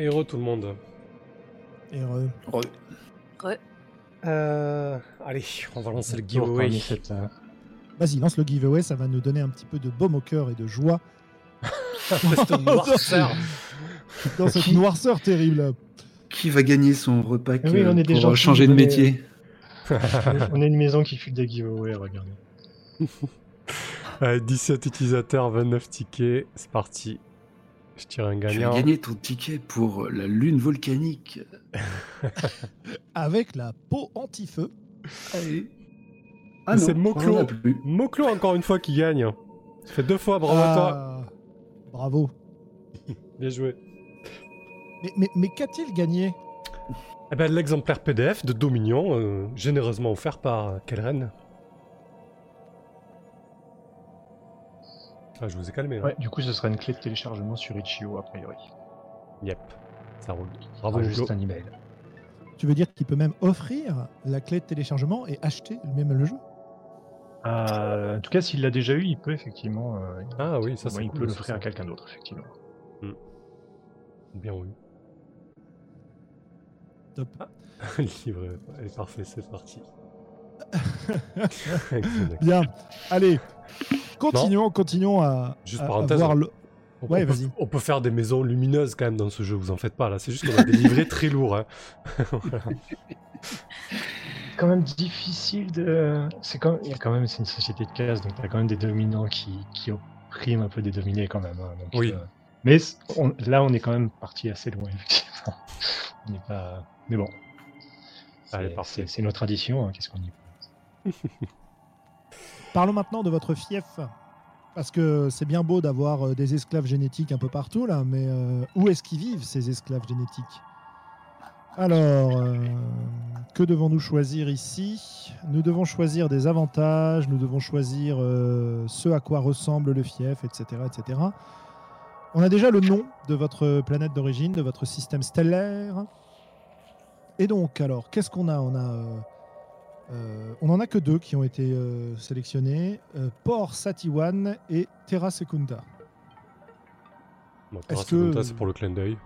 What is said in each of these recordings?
Héros tout le monde. Et euh, Euh, allez, on va lancer le giveaway. euh, vas-y, lance le giveaway, ça va nous donner un petit peu de baume au cœur et de joie Cette noirceur. dans cette noirceur terrible. Qui va gagner son repas oui, on est pour changer de métier on est une maison qui file des giveaways, regardez. Allez, 17 utilisateurs, 29 tickets. C'est parti. Je tire un Tu as gagné ton ticket pour la lune volcanique. Avec la peau anti-feu. Allez. Mais c'est en plus. Moklo encore une fois qui gagne. Ça fait deux fois, bravo à toi. Ah, Bravo. Bien joué. Mais, mais, mais qu'a-t-il gagné? Eh ben, l'exemplaire PDF de Dominion, euh, généreusement offert par euh, Kelren. Ah, je vous ai calmé là. Ouais, du coup, ce sera une clé de téléchargement sur Itch.io, a priori. Yep, ça roule. Bravo, juste un email. Tu veux dire qu'il peut même offrir la clé de téléchargement et acheter même le jeu? Euh, en tout cas, s'il l'a déjà eu, il peut effectivement. euh, Ah oui, ça ouais, c'est il cool. peut ça, l'offrir à quelqu'un d'autre, effectivement. Bien oui. Top. Le livre est parfait, c'est parti. Bien. Allez, continuons, continuons à, Juste à- à parenthèse, voir le. On, Ouais, on peut, on peut faire des maisons lumineuses quand même dans ce jeu, vous en faites pas là. C'est juste qu'on a des livrets très lourds. hein. Voilà. quand même difficile de. C'est quand il y a quand même c'est une société de cases, donc il y a quand même des dominants qui, qui oppriment un peu des dominés quand même. hein, donc, Oui. euh, Mais on- là, on est quand même parti assez loin, effectivement. On n'est pas. Mais bon. C'est-. C'est c'est nos traditions. hein, Qu'est-ce qu'on y Parlons maintenant de votre fief. Parce que c'est bien beau d'avoir euh, des esclaves génétiques un peu partout là, mais euh, où est-ce qu'ils vivent ces esclaves génétiques? Alors, euh, que devons-nous choisir ici? Nous devons choisir des avantages, nous devons choisir ce à quoi ressemble le fief, etc., etc. On a déjà le nom de votre planète d'origine, de votre système stellaire. Et donc, alors, qu'est-ce qu'on a? On a euh, on n'en a que deux qui ont été euh, sélectionnés euh, Port Satiwan et Terra Secunda. Bon, Terra Secunda, que- c'est pour le clin d'œil.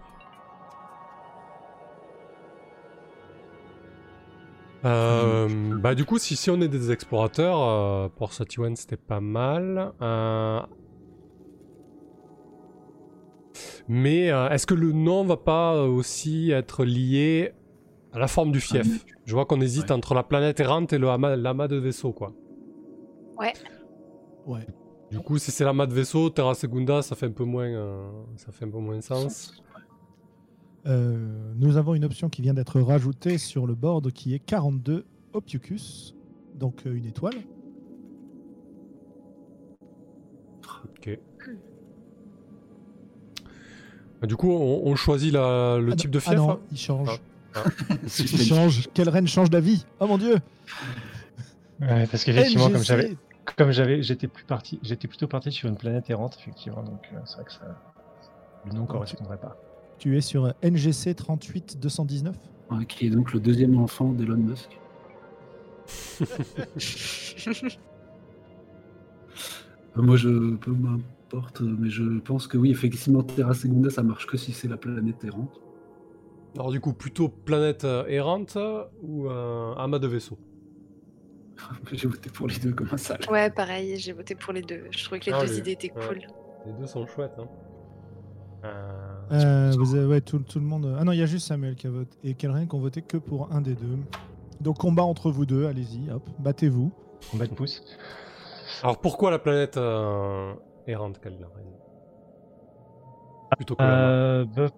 Euh, bah du coup si, si on est des explorateurs, euh, pour Satiwan c'était pas mal. Euh, Mais est-ce que le nom va pas aussi être lié à la forme du fief Je vois qu'on hésite Ouais. entre la planète errante et le amas, l'amas de vaisseau quoi. Ouais. Du coup si c'est l'amas de vaisseau, Terra Segunda ça fait un peu moins, euh, ça fait un peu moins sens. Euh, nous avons une option qui vient d'être rajoutée sur le board qui est 42 Ophiuchus, donc euh, une étoile. Ok. Bah, Du coup, on, on choisit la- le Ah type non, de ah fief. non, hein il change. Ah. Il change. Quelle reine change d'avis Oh mon dieu Ouais, parce qu'effectivement, comme j'avais, comme j'avais, j'étais plus parti, j'étais plutôt parti sur une planète errante, effectivement. Donc euh, c'est vrai que ça, le nom correspondrait pas. Tu es sur NGC 38 219 Ouais, qui est donc le deuxième enfant d'Elon Musk. Moi, je peu m'importe, mais je pense que oui, effectivement, Terra Segunda, ça marche que si c'est la planète errante. Alors du coup, plutôt planète euh, errante ou euh, amas de vaisseau J'ai voté pour les deux comme un sale. Ouais, pareil, j'ai voté pour les deux. Je trouvais que les Ah, deux les- idées étaient ouais. cool. Les deux sont chouettes. Hein. Euh, Euh, vous avez, ouais, tout, tout le monde. Ah non, il y a juste Samuel qui a voté et Kelren qui ont voté que pour un des deux. Donc combat entre vous deux, allez-y, hop, battez-vous. Combat de pouce. Alors pourquoi la planète euh, errante, Kalila Plutôt que Euh, bah,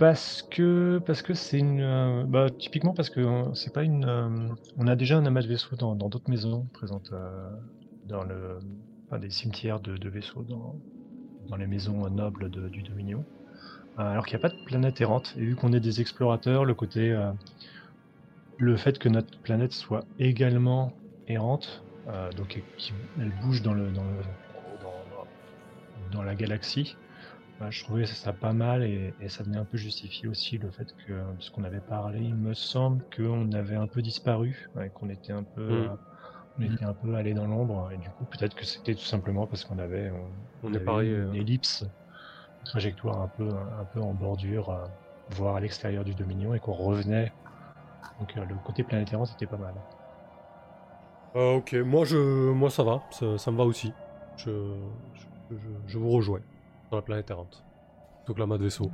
parce que parce que c'est une euh, bah, typiquement parce que euh, c'est pas une euh, on a déjà un amas de vaisseaux dans d'autres maisons présentes dans le enfin, des cimetières de, vaisseaux dans dans les maisons nobles du Dominion alors qu'il n'y a pas de planète errante. Et vu qu'on est des explorateurs le côté le fait que notre planète soit également errante donc elle bouge dans le dans la galaxie bah, je trouvais ça pas mal et, et ça venait un peu justifier aussi le fait que, ce qu'on avait parlé, il me semble qu'on avait un peu disparu, ouais, qu'on était un peu, Mm. euh, on était un peu allé dans l'ombre et du coup peut-être que c'était tout simplement parce qu'on avait, on, On on est avait pareil, eu euh. une ellipse, une trajectoire un peu, un peu en bordure euh, voir à l'extérieur du Dominion et qu'on revenait. Donc euh, le côté planétaire c'était pas mal. Euh, ok, moi, je, moi ça va, ça, ça me va aussi. Je, je, je- je vous rejoins la planète errante. Donc la de vaisseau.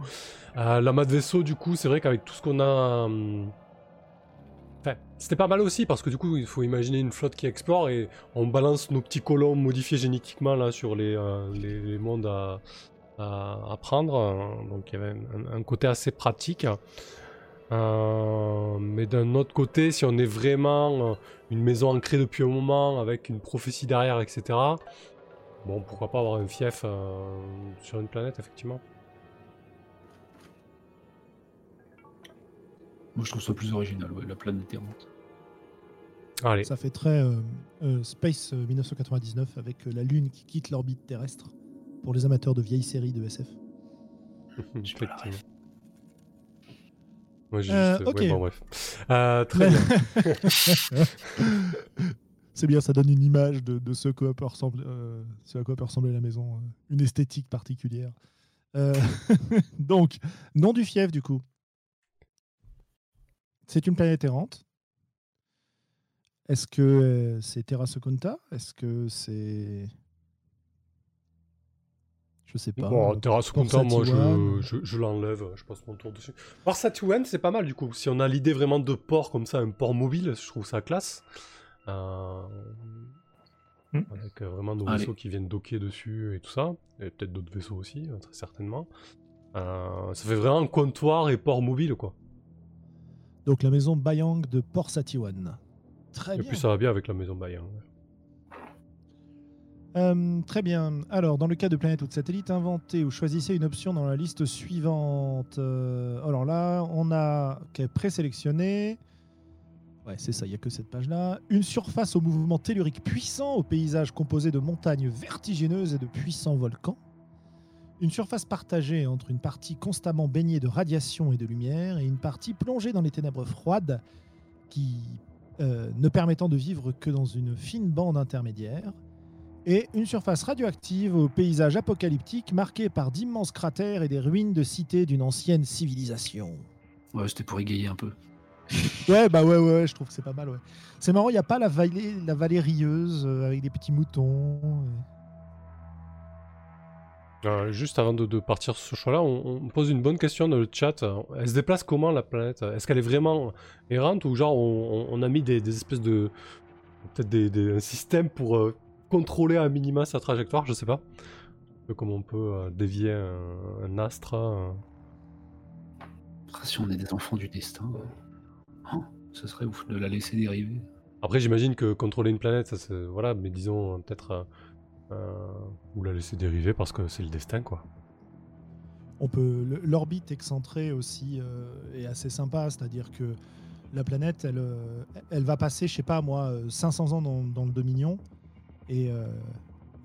Euh, la de vaisseau, du coup, c'est vrai qu'avec tout ce qu'on a. hum, c'était pas mal aussi parce que du coup, il faut imaginer une flotte qui explore et on balance nos petits colons modifiés génétiquement là sur les, euh, les, mondes à, prendre. Donc il y avait un, côté assez pratique. Euh, mais d'un autre côté, si on est vraiment une maison ancrée depuis un moment avec une prophétie derrière, etc. Bon, pourquoi pas avoir un fief euh, sur une planète, effectivement. Moi, je trouve ça plus original, ouais, la planète errante. Allez, Ça fait très euh, euh, Space euh, 1999 avec euh, la Lune qui quitte l'orbite terrestre pour les amateurs de vieilles séries de SF. Effectivement. Moi, j'ai Euh, juste- ouais, bon, bref. Euh, très bien. C'est bien, ça donne une image de, de ce, quoi peut ressembler, euh, ce à quoi peut ressembler la maison, euh, une esthétique particulière. Euh, donc, nom du fief, du coup. C'est une planète errante. Est-ce que c'est Terra Secunta Est-ce que c'est. Je sais pas. Bon, Terra Secunta, moi, je, je l'enlève, je passe mon tour dessus. Par Satiwan, c'est pas mal, du coup. Si on a l'idée vraiment de port comme ça, un port mobile, je trouve ça classe. Euh, Hmm. Avec euh, vraiment nos Allez. vaisseaux qui viennent docker dessus et tout ça. Et peut-être d'autres vaisseaux aussi, euh, très certainement. Euh, ça fait vraiment comptoir et port mobile, quoi. Donc, la maison Bayang de Port Satiwan. Très Et bien. puis ça va bien avec la maison Bayan. Euh, très bien. Alors, dans le cas de planète ou de satellite, inventez ou choisissez une option dans la liste suivante. Euh, alors là, on a ok, présélectionné. Ouais, c'est ça, il n'y a que cette page-là. Une surface au mouvement tellurique puissant, au paysage composé de montagnes vertigineuses et de puissants volcans. Une surface partagée entre une partie constamment baignée de radiation et de lumière et une partie plongée dans les ténèbres froides qui euh, ne permettant de vivre que dans une fine bande intermédiaire et une surface radioactive au paysage apocalyptique marqué par d'immenses cratères et des ruines de cités d'une ancienne civilisation. Ouais, c'était pour égayer un peu. Ouais, bah ouais, ouais, je trouve que c'est pas mal, ouais. C'est marrant, il n'y a pas la vallée, la vallée rieuse euh, avec des petits moutons. euh. Euh, juste avant de, de partir sur ce choix-là, on, on pose une bonne question dans le chat. Elle se déplace comment la planète? Est-ce qu'elle est vraiment errante ou genre on, on- on a mis des, des espèces de. Peut-être des, des- un système pour euh, contrôler à minima sa trajectoire, je sais pas. Un peu comme on peut euh, dévier un, un astre. si on est des enfants du destin, oh, ce serait ouf de la laisser dériver. Après, j'imagine que contrôler une planète, ça c'est. Voilà, mais disons euh, peut-être. euh, euh, ou la laisser dériver parce que c'est le destin, quoi. On peut l'orbite excentrée aussi euh, est assez sympa, c'est-à-dire que la planète, elle, elle va passer, je sais pas moi, euh, 500 ans dans, dans le Dominion et, euh,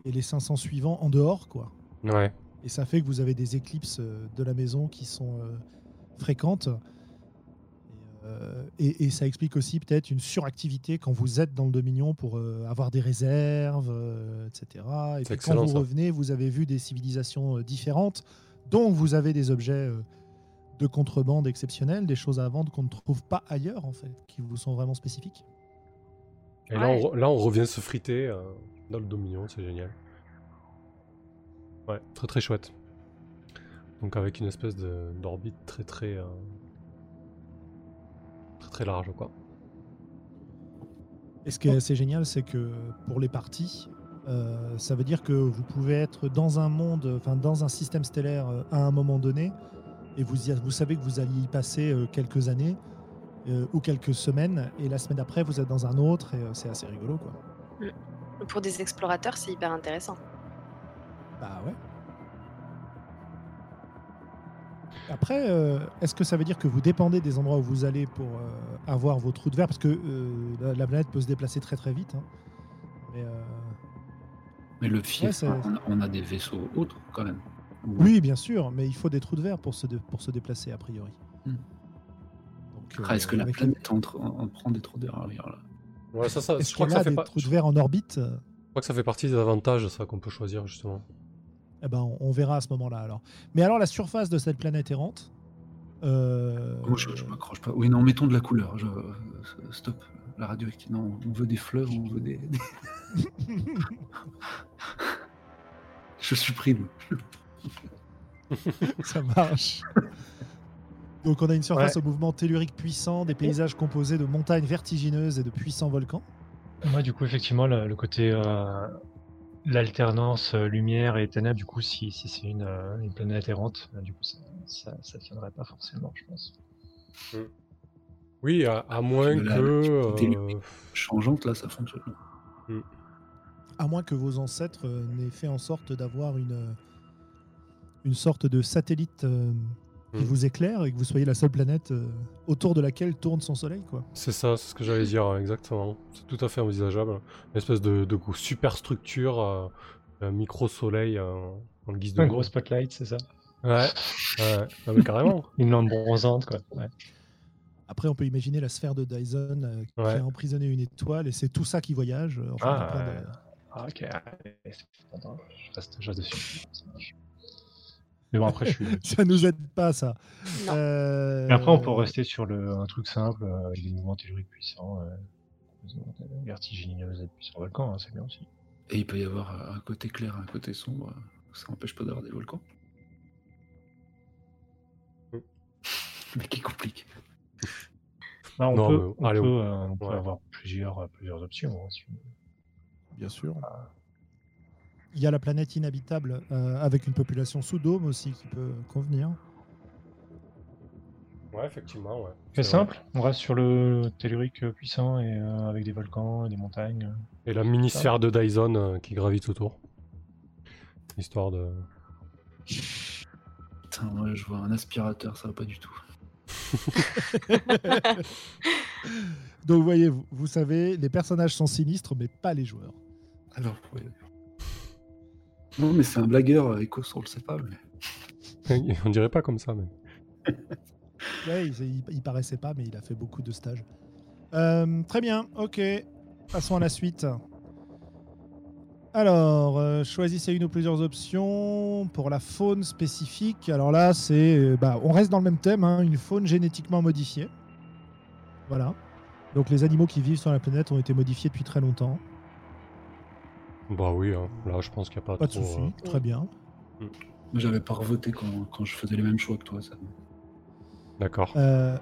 et les 500 suivants en dehors, quoi. Ouais. Et ça fait que vous avez des éclipses de la maison qui sont euh, fréquentes. Et, euh, et- et ça explique aussi peut-être une suractivité quand vous êtes dans le Dominion pour euh, avoir des réserves, euh, etc. Et C'est puis quand vous ça. revenez, vous avez vu des civilisations euh, différentes, donc vous avez des objets euh, de contrebande exceptionnels, des choses à vendre qu'on ne trouve pas ailleurs en fait, qui vous sont vraiment spécifiques. Et là, on, re- là, on revient se friter euh, dans le Dominion, c'est génial. Ouais, très très chouette. Donc avec une espèce d'orbite très très euh, très très large quoi. Et ce qui est assez génial, c'est que pour les parties, euh, ça veut dire que vous pouvez être dans un monde, enfin dans un système stellaire euh, à un moment donné, et vous, y- vous savez que vous alliez y passer euh, quelques années euh, ou quelques semaines, et la semaine d'après, vous êtes dans un autre, et c'est assez rigolo, quoi. Pour des explorateurs, c'est hyper intéressant. Bah ouais. Après, euh, est-ce que ça veut dire que vous dépendez des endroits où vous allez pour euh, avoir vos trous de verre Parce que euh, la, la planète peut se déplacer très très vite. hein. Mais, euh, Mais le fief, on, a, on a des vaisseaux autres quand même. Ou- Oui, bien sûr, mais il faut des trous de verre pour se, dé- pour se déplacer, a priori. Hmm. Ah, Est-ce que la planète entre- en, en prend des trous d'air arrière là? Ouais, ça, ça, Est-ce je crois que ça fait des pas. trous Je de verre en orbite? Euh, crois que ça fait partie des avantages ça qu'on peut choisir justement. Eh ben, on, on verra à ce moment-là alors. Mais alors, la surface de cette planète errante, Euh, Moi, je, je m'accroche pas. Oui, non, mettons de la couleur. Je- euh, stop. La radioactivité. Non, on veut des fleurs, on veut des. des- je supprime. Ça marche. Donc on a une surface au mouvement tellurique puissant, des paysages composés de montagnes vertigineuses et de puissants volcans. Moi, du coup, effectivement, le, le côté euh, l'alternance euh, lumière et ténèbres, du coup, si, si c'est une, euh, une planète errante, euh, du coup, ça, ça, ça tiendrait pas forcément, je pense. Oui, à, à moins La- que. euh, Changeante, là, ça fonctionne. À moins que vos ancêtres n'aient fait en sorte d'avoir une, une sorte de satellite euh, qui Hmm. vous éclaire et que vous soyez la seule planète euh, autour de laquelle tourne son soleil. Quoi. C'est ça, c'est ce que j'allais dire, exactement. C'est tout à fait envisageable. Une espèce de, de super structure, euh, un micro-soleil euh, en guise de. Un gros spotlight, c'est ça Ouais, ouais, non, mais carrément. Une lampe bronzante, quoi. Ouais. Après, on peut imaginer la sphère de Dyson euh, qui Ouais. a emprisonné une étoile et c'est tout ça qui voyage. euh, enfin, Ah, de-. Ah, ok, allez, c'est content. Je reste, je reste dessus. Ça marche. Mais bon, après, je suis. Ça nous aide pas, ça. Non. Euh, Mais après, on peut rester sur le, un truc simple, euh, avec des mouvements telluriques puissants, euh, des montagnes vertigineuses et puis sur volcan, hein, c'est bien aussi. Et il peut y avoir euh, un côté clair, un côté sombre. euh, Ça n'empêche pas d'avoir des volcans. Mm. Mais qui complique. Non, on Non, peut, mais on allez, peut, on- euh, on peut ouais. avoir plusieurs, euh, plusieurs options. hein, si- Bien sûr. Ah. Il y a la planète inhabitable euh, avec une population sous dôme aussi qui peut convenir. Ouais, effectivement, ouais. C'est C'est vrai. simple, on reste sur le tellurique puissant et euh, avec des volcans et des montagnes. Et la mini-sphère de Dyson euh, qui gravite autour. Histoire de. Putain, ouais, je vois un aspirateur, ça va pas du tout. Donc vous voyez, vous, vous savez, les personnages sont sinistres, mais pas les joueurs. Alors, ouais. Non, mais c'est un blagueur, euh, Ecos, on le sait pas. Mais... On dirait pas comme ça, mais. Ouais, il, il- il paraissait pas, mais il a fait beaucoup de stages. Euh, très bien, ok. Passons à la suite. Alors, euh, choisissez une ou plusieurs options pour la faune spécifique. Alors là, c'est, euh, bah, on reste dans le même thème, hein, une faune génétiquement modifiée. Voilà. Donc les animaux qui vivent sur la planète ont été modifiés depuis très longtemps. Bah oui, hein. là je pense qu'il n'y a pas, Pas de trop. souci, euh, très bien. Moi, j'avais pas revoté quand, quand je faisais les mêmes choix que toi. Ça. D'accord. Euh,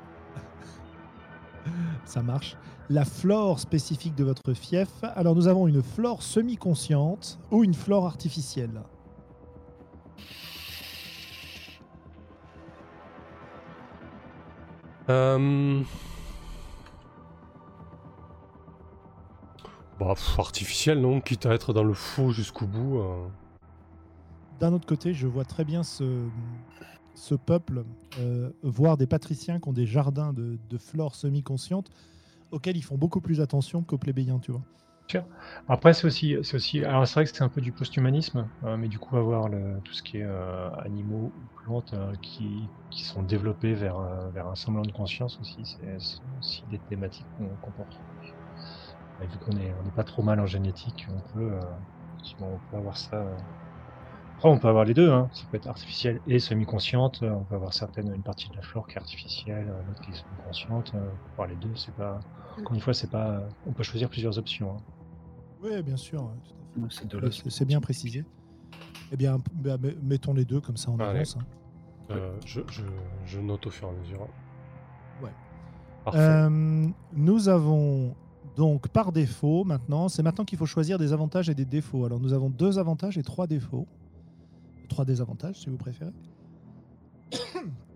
Ça marche. La flore spécifique de votre fief. Alors nous avons une flore semi-consciente ou une flore artificielle. Euh... Bah, artificiel, non Quitte à être dans le faux jusqu'au bout. euh. D'un autre côté, je vois très bien ce, ce peuple euh, voir des patriciens qui ont des jardins de, de flore semi-consciente auxquels ils font beaucoup plus attention qu'aux plébéiens, tu vois. Après, c'est aussi, c'est aussi, alors c'est vrai que c'est un peu du post-humanisme, euh, mais du coup, avoir le, tout ce qui est euh, animaux ou plantes euh, qui, qui sont développés vers, vers un semblant de conscience aussi, c'est c'est aussi des thématiques qu'on qu'on retrouver. Et vu qu'on est, on n'est pas trop mal en génétique, on peut, euh, on peut avoir ça. euh. Après, on peut avoir les deux, hein. ça peut être artificiel et semi-consciente. euh, On peut avoir certaines, une partie de la flore qui est artificielle, euh, l'autre qui est semi-consciente. euh, Voir les deux, c'est pas. Encore une fois, c'est pas. On peut choisir plusieurs options. hein. Oui, bien sûr. c'est bien précisé. Eh bien, bah, mettons les deux, comme ça on avance. hein. Euh, je, je, je note au fur et à mesure. Ouais. Parfait. Euh, nous avons donc par défaut maintenant, c'est maintenant qu'il faut choisir des avantages et des défauts. Alors nous avons deux avantages et trois défauts. Trois désavantages si vous préférez.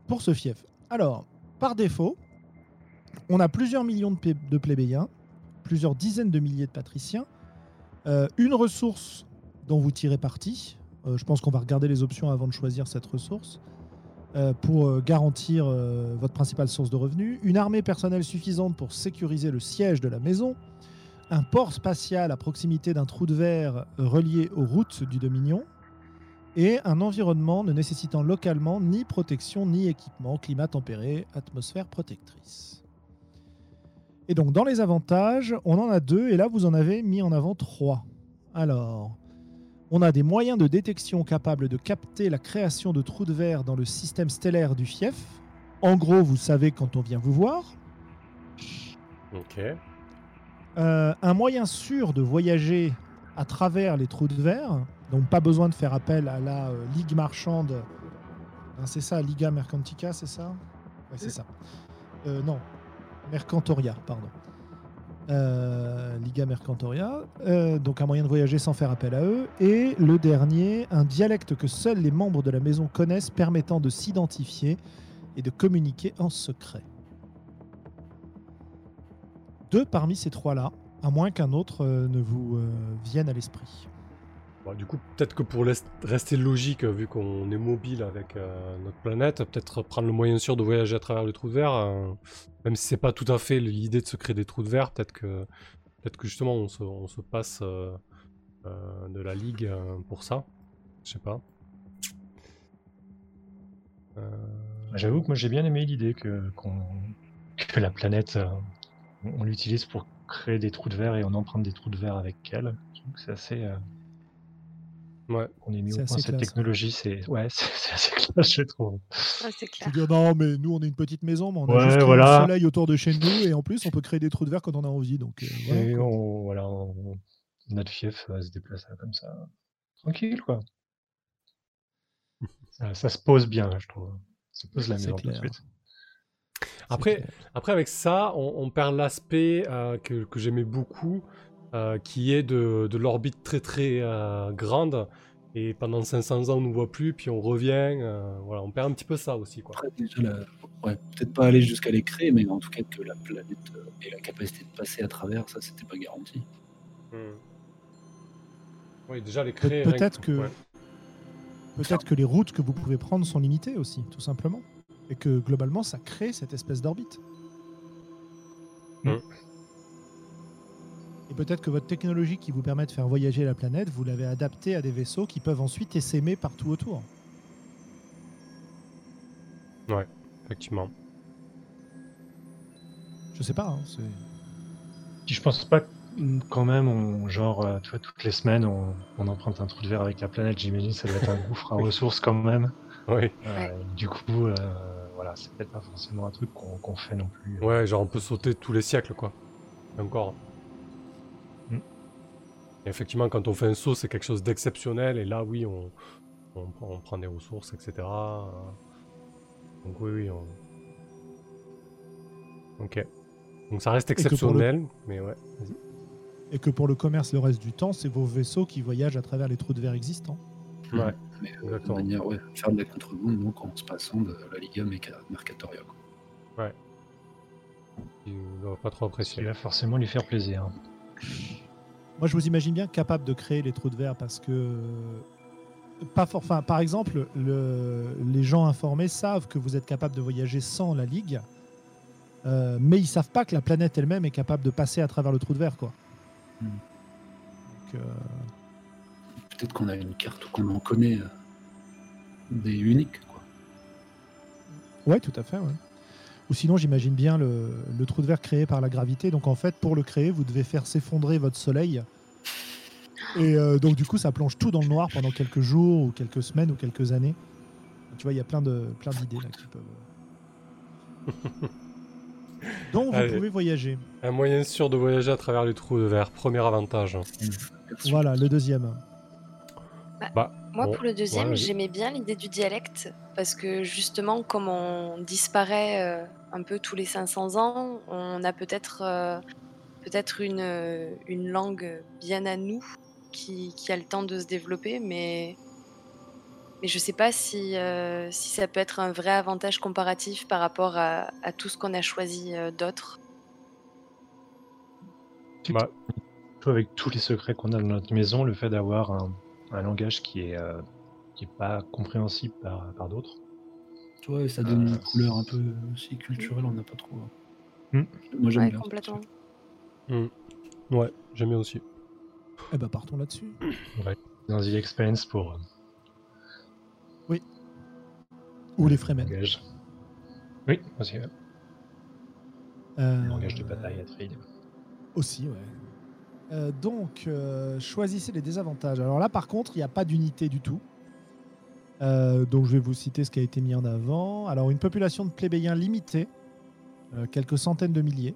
Pour ce fief. Alors, par défaut, on a plusieurs millions de, plé- de plébéiens, plusieurs dizaines de milliers de patriciens, euh, une ressource dont vous tirez parti. Euh, je pense qu'on va regarder les options avant de choisir cette ressource pour euh, garantir euh, votre principale source de revenus, une armée personnelle suffisante pour sécuriser le siège de la maison, un port spatial à proximité d'un trou de verre relié aux routes du Dominion, et un environnement ne nécessitant localement ni protection ni équipement, climat tempéré, atmosphère protectrice. Et donc dans les avantages, on en a deux, et là vous en avez mis en avant trois. Alors, on a des moyens de détection capables de capter la création de trous de verre dans le système stellaire du fief. en gros, vous savez quand on vient vous voir. Ok. Euh, un moyen sûr de voyager à travers les trous de verre, donc pas besoin de faire appel à la euh, Ligue marchande. Hein, c'est ça, Liga Mercantica, c'est ça? Ouais, c'est ça. Euh, non, Mercantoria, pardon. Euh, Liga Mercantoria, euh, donc un moyen de voyager sans faire appel à eux. Et le dernier, un dialecte que seuls les membres de la maison connaissent permettant de s'identifier et de communiquer en secret. Deux parmi ces trois-là, à moins qu'un autre euh, ne vous vienne à l'esprit. Du coup, peut-être que pour rester logique, vu qu'on est mobile avec notre planète, peut-être prendre le moyen sûr de voyager à travers le trou de même si c'est pas tout à fait l'idée de se créer des trous de verre, peut-être que, peut-être que justement on se, on se passe euh, euh, de la ligue euh, pour ça. Je sais pas. J'avoue que moi j'ai bien aimé l'idée que, que la planète, on l'utilise pour créer des trous de verre et on emprunte des trous de verre avec elle. C'est assez. Ouais. qu'on ait mis C'est au point cette classe. technologie, c'est ouais, c'est assez classe, je trouve. Ouais, c'est Je clair. veux dire, non, mais nous, on est une petite maison, mais on a juste voilà. le soleil autour de chez nous, et en plus, on peut créer des trous de verre quand on a envie. Donc, euh, voilà, et on, voilà, on- notre fief euh, se déplace comme ça, tranquille quoi. ça, ça se pose bien, je trouve. Ça pose la maison tout de suite. Après. Après, avec ça, on, on perd l'aspect euh, que, que j'aimais beaucoup, euh, qui est de, de l'orbite très très euh, grande. Et pendant 500 ans, on ne voit plus, puis on revient. euh, voilà, on perd un petit peu ça aussi. Quoi. Après, déjà, la- ouais, peut-être pas aller jusqu'à les créer, mais en tout cas que la planète ait la capacité de passer à travers, ça, c'était pas garanti. Hmm. Oui, déjà les créer. peut-être que, ouais. peut-être que les routes que vous pouvez prendre sont limitées aussi, tout simplement. Et que globalement, ça crée cette espèce d'orbite. Mm. Et peut-être que votre technologie qui vous permet de faire voyager la planète, vous l'avez adaptée à des vaisseaux qui peuvent ensuite essaimer partout autour. Effectivement. Je sais pas. hein, je pense pas que, mm, quand même, on, genre, euh, tu vois, toutes les semaines, on, on emprunte un trou de verre avec la planète. J'imagine ça doit être un gouffre à ressources quand même. Oui. Euh, Ouais. Du coup, euh, voilà, c'est peut-être pas forcément un truc qu'on qu'on fait non plus. Ouais, genre on peut sauter tous les siècles, quoi. Encore. Et effectivement, quand on fait un saut, c'est quelque chose d'exceptionnel. Et là, oui, on, on, prend- on prend des ressources, etc. Donc oui, oui. On... Ok. Donc ça reste le- exceptionnel, mais ouais. Et que pour le commerce, le reste du temps, c'est vos vaisseaux qui voyagent à travers les trous de verre existants. Ouais. Mais euh, de Exactement. manière, ouais, faire de la contrebande, donc en se passant de la Liga Mercatoria. quoi. Il ne doit pas trop apprécier. va forcément lui faire plaisir. Moi, je vous imagine bien capable de créer les trous de verre parce que. Pas for- enfin, par exemple, le- les gens informés savent que vous êtes capable de voyager sans la Ligue, euh, mais ils savent pas que la planète elle-même est capable de passer à travers le trou de verre. Quoi. Hmm. Euh, Peut-être qu'on a une carte ou qu'on en connaît euh, des uniques. Quoi. Ouais, tout à fait. ouais. Ou sinon, j'imagine bien le, le trou de verre créé par la gravité. Donc, en fait, pour le créer, vous devez faire s'effondrer votre soleil. Et euh, donc, du coup, ça plonge tout dans le noir pendant quelques jours, ou quelques semaines, ou quelques années. Tu vois, il y a plein de plein d'idées là qui peuvent. Donc, vous Allez. pouvez voyager. Un moyen sûr de voyager à travers les trous de verre. Premier avantage. Voilà, le deuxième. Bah, Moi, Bon, pour le deuxième, ouais, j'aimais bien l'idée du dialecte parce que justement, comme on disparaît euh, un peu tous les 500 ans, on a peut-être euh, peut-être une, euh, une langue bien à nous qui, qui a le temps de se développer, mais mais je sais pas si euh, si ça peut être un vrai avantage comparatif par rapport à, à tout ce qu'on a choisi euh, d'autre. bah, avec tous les secrets qu'on a dans notre maison, le fait d'avoir un, un langage qui est, euh, qui est pas compréhensible par, par d'autres. Ouais, ça donne une Euh, couleur un peu aussi culturelle, on n'a pas trop. Hmm. Moi j'aime Ouais, bien. complètement. hmm. ouais, j'aime bien aussi. Eh ben, partons là-dessus. Dans The Expense pour euh, Ou les Fremen. langage. Oui, aussi. ouais. Euh, langage de bataille à Trade. Aussi, ouais. Euh, donc, euh, choisissez les désavantages. Alors là, par contre, il n'y a pas d'unité du tout. Euh, donc je vais vous citer ce qui a été mis en avant. Alors une population de plébéiens limitée, quelques centaines de milliers.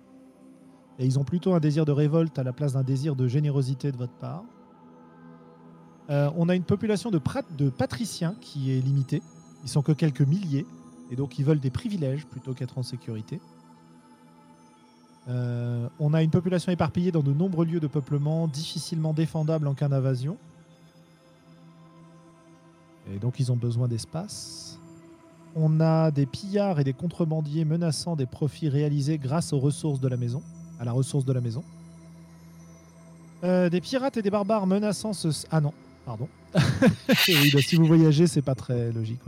Et ils ont plutôt un désir de révolte à la place d'un désir de générosité de votre part. On a une population de, de patriciens qui est limitée. Ils sont que quelques milliers. Et donc ils veulent des privilèges plutôt qu'être en sécurité. Euh, on a une population éparpillée dans de nombreux lieux de peuplement, difficilement défendables en cas d'invasion. Et donc ils ont besoin d'espace. On a des pillards et des contrebandiers menaçant des profits réalisés grâce aux ressources de la maison, à la ressource de la maison. Euh, des pirates et des barbares menaçant ce... Ah non, pardon. bah, si vous voyagez, c'est pas très logique.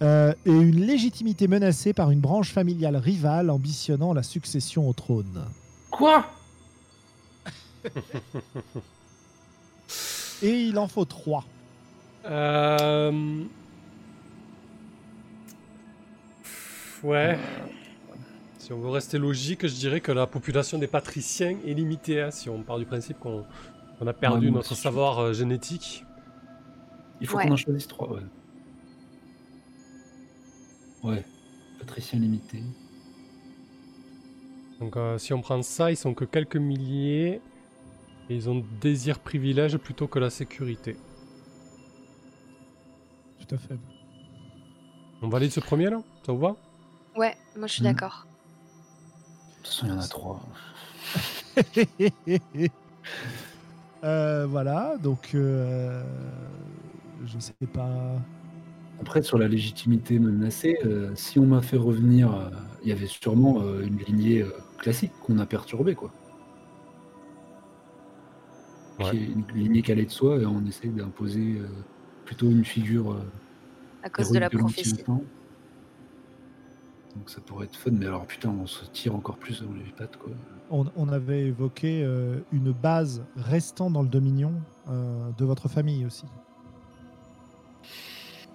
Euh, et une légitimité menacée par une branche familiale rivale ambitionnant la succession au trône. Quoi? Et il en faut trois. Euh... Ouais. Si on veut rester logique, je dirais que la population des patriciens est limitée. hein, si on part du principe qu'on a perdu Ouais, notre savoir euh, génétique. Il faut Ouais. qu'on en choisisse trois, ouais. Ouais. Patricien limité. Donc euh, si on prend ça, ils sont que quelques milliers. Et ils ont désir privilège plutôt que la sécurité. Tout à fait. On valide ce premier là? Ça vous va? Ouais, moi je suis Mhm. d'accord. De toute façon, il y en a trois. Euh, voilà, donc euh, je sais pas. Après, sur la légitimité menacée, euh, si on m'a fait revenir, euh, il y avait sûrement euh, une lignée euh, classique qu'on a perturbée, quoi. Ouais. Qui est une lignée calée de soi et on essaye d'imposer euh, plutôt une figure euh, À cause de la prophétie. temps. Donc ça pourrait être fun, mais alors putain, on se tire encore plus dans les pattes, quoi. On, on avait évoqué euh, une base restant dans le Dominion euh, de votre famille aussi.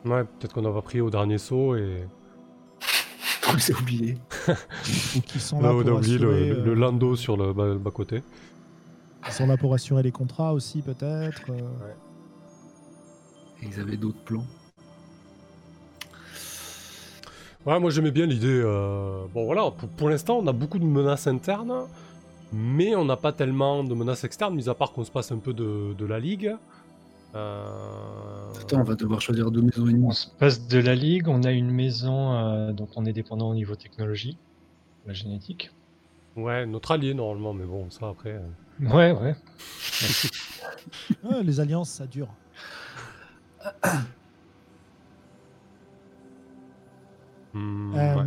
Ouais, peut-être qu'on a pas pris au dernier saut et. On s'est oublié. Ou qui sont là, Là, on pour a oublié le, assurer, le- le euh, lando sur le bas, bas côté. qui sont là pour assurer les contrats aussi, peut-être. euh. Et ils avaient d'autres plans. Ouais, moi j'aimais bien l'idée. euh, Bon voilà, pour, pour l'instant on a beaucoup de menaces internes, mais on n'a pas tellement de menaces externes, mis à part qu'on se passe un peu de, de la ligue. Euh, Attends, on va devoir choisir deux maisons et demie. On se passe de la ligue, on a une maison euh, dont on est dépendant au niveau technologie, la génétique. Ouais, notre allié normalement, mais bon, ça après. euh, Ouais, ouais. Ouais, les alliances, ça dure. hmm, Euh, ouais.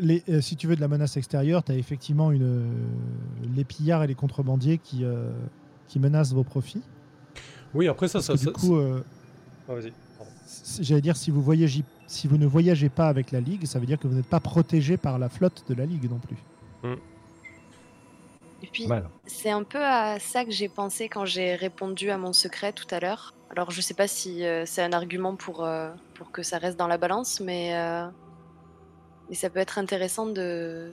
les- euh, si tu veux de la menace extérieure, tu as effectivement une, euh, les pillards et les contrebandiers qui, euh, qui menacent vos profits. Oui, après ça, ça. que du ça- coup, euh, Ah, j'allais dire, si vous, voyagez, si vous ne voyagez pas avec la Ligue, ça veut dire que vous n'êtes pas protégé par la flotte de la Ligue non plus. Et puis, c'est un peu à ça que j'ai pensé quand j'ai répondu à mon secret tout à l'heure. Alors, je sais pas si euh, c'est un argument pour, euh, pour que ça reste dans la balance, mais, euh, mais ça peut être intéressant de.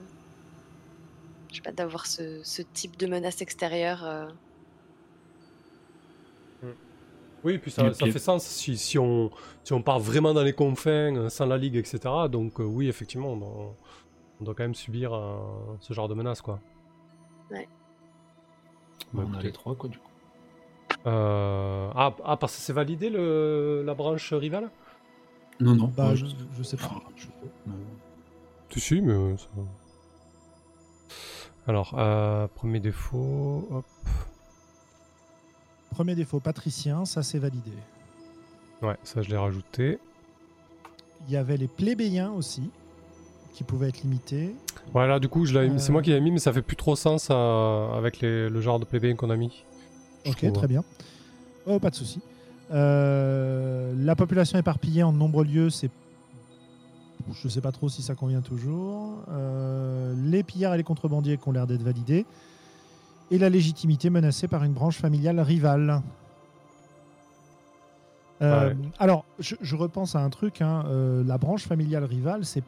Je sais pas, d'avoir ce, ce type de menace extérieure. Oui, et puis ça, fait sens si, si on, si on part vraiment dans les confins, euh, sans la ligue, etc. Donc, euh, oui, effectivement, on doit, on doit quand même subir euh, ce genre de menace, quoi. Ouais. Bah, on a les trois, quoi, du coup. Euh, Ah, ah, parce que c'est validé le... la branche rivale? Non, non. Bah, ouais, je, je sais pas. Enfin, je- si, mais. ça- Alors, euh, premier défaut. Hop. Premier défaut, patricien, ça c'est validé. Ouais, ça je l'ai rajouté. Il y avait les plébéiens aussi, qui pouvaient être limités. Ouais, là, du coup, je l'avais mis- c'est Euh. moi qui l'ai mis, mais ça fait plus trop sens euh, avec les- le genre de plébéien qu'on a mis. Ok, trouve. très bien. Oh, pas de souci. Euh, la population éparpillée en de nombreux lieux, c'est. Je sais pas trop si ça convient toujours. Euh, les pillards et les contrebandiers qui ont l'air d'être validés. Et la légitimité menacée par une branche familiale rivale. Euh, Ouais. Alors, je, je repense à un truc. hein, euh, la branche familiale rivale, c'est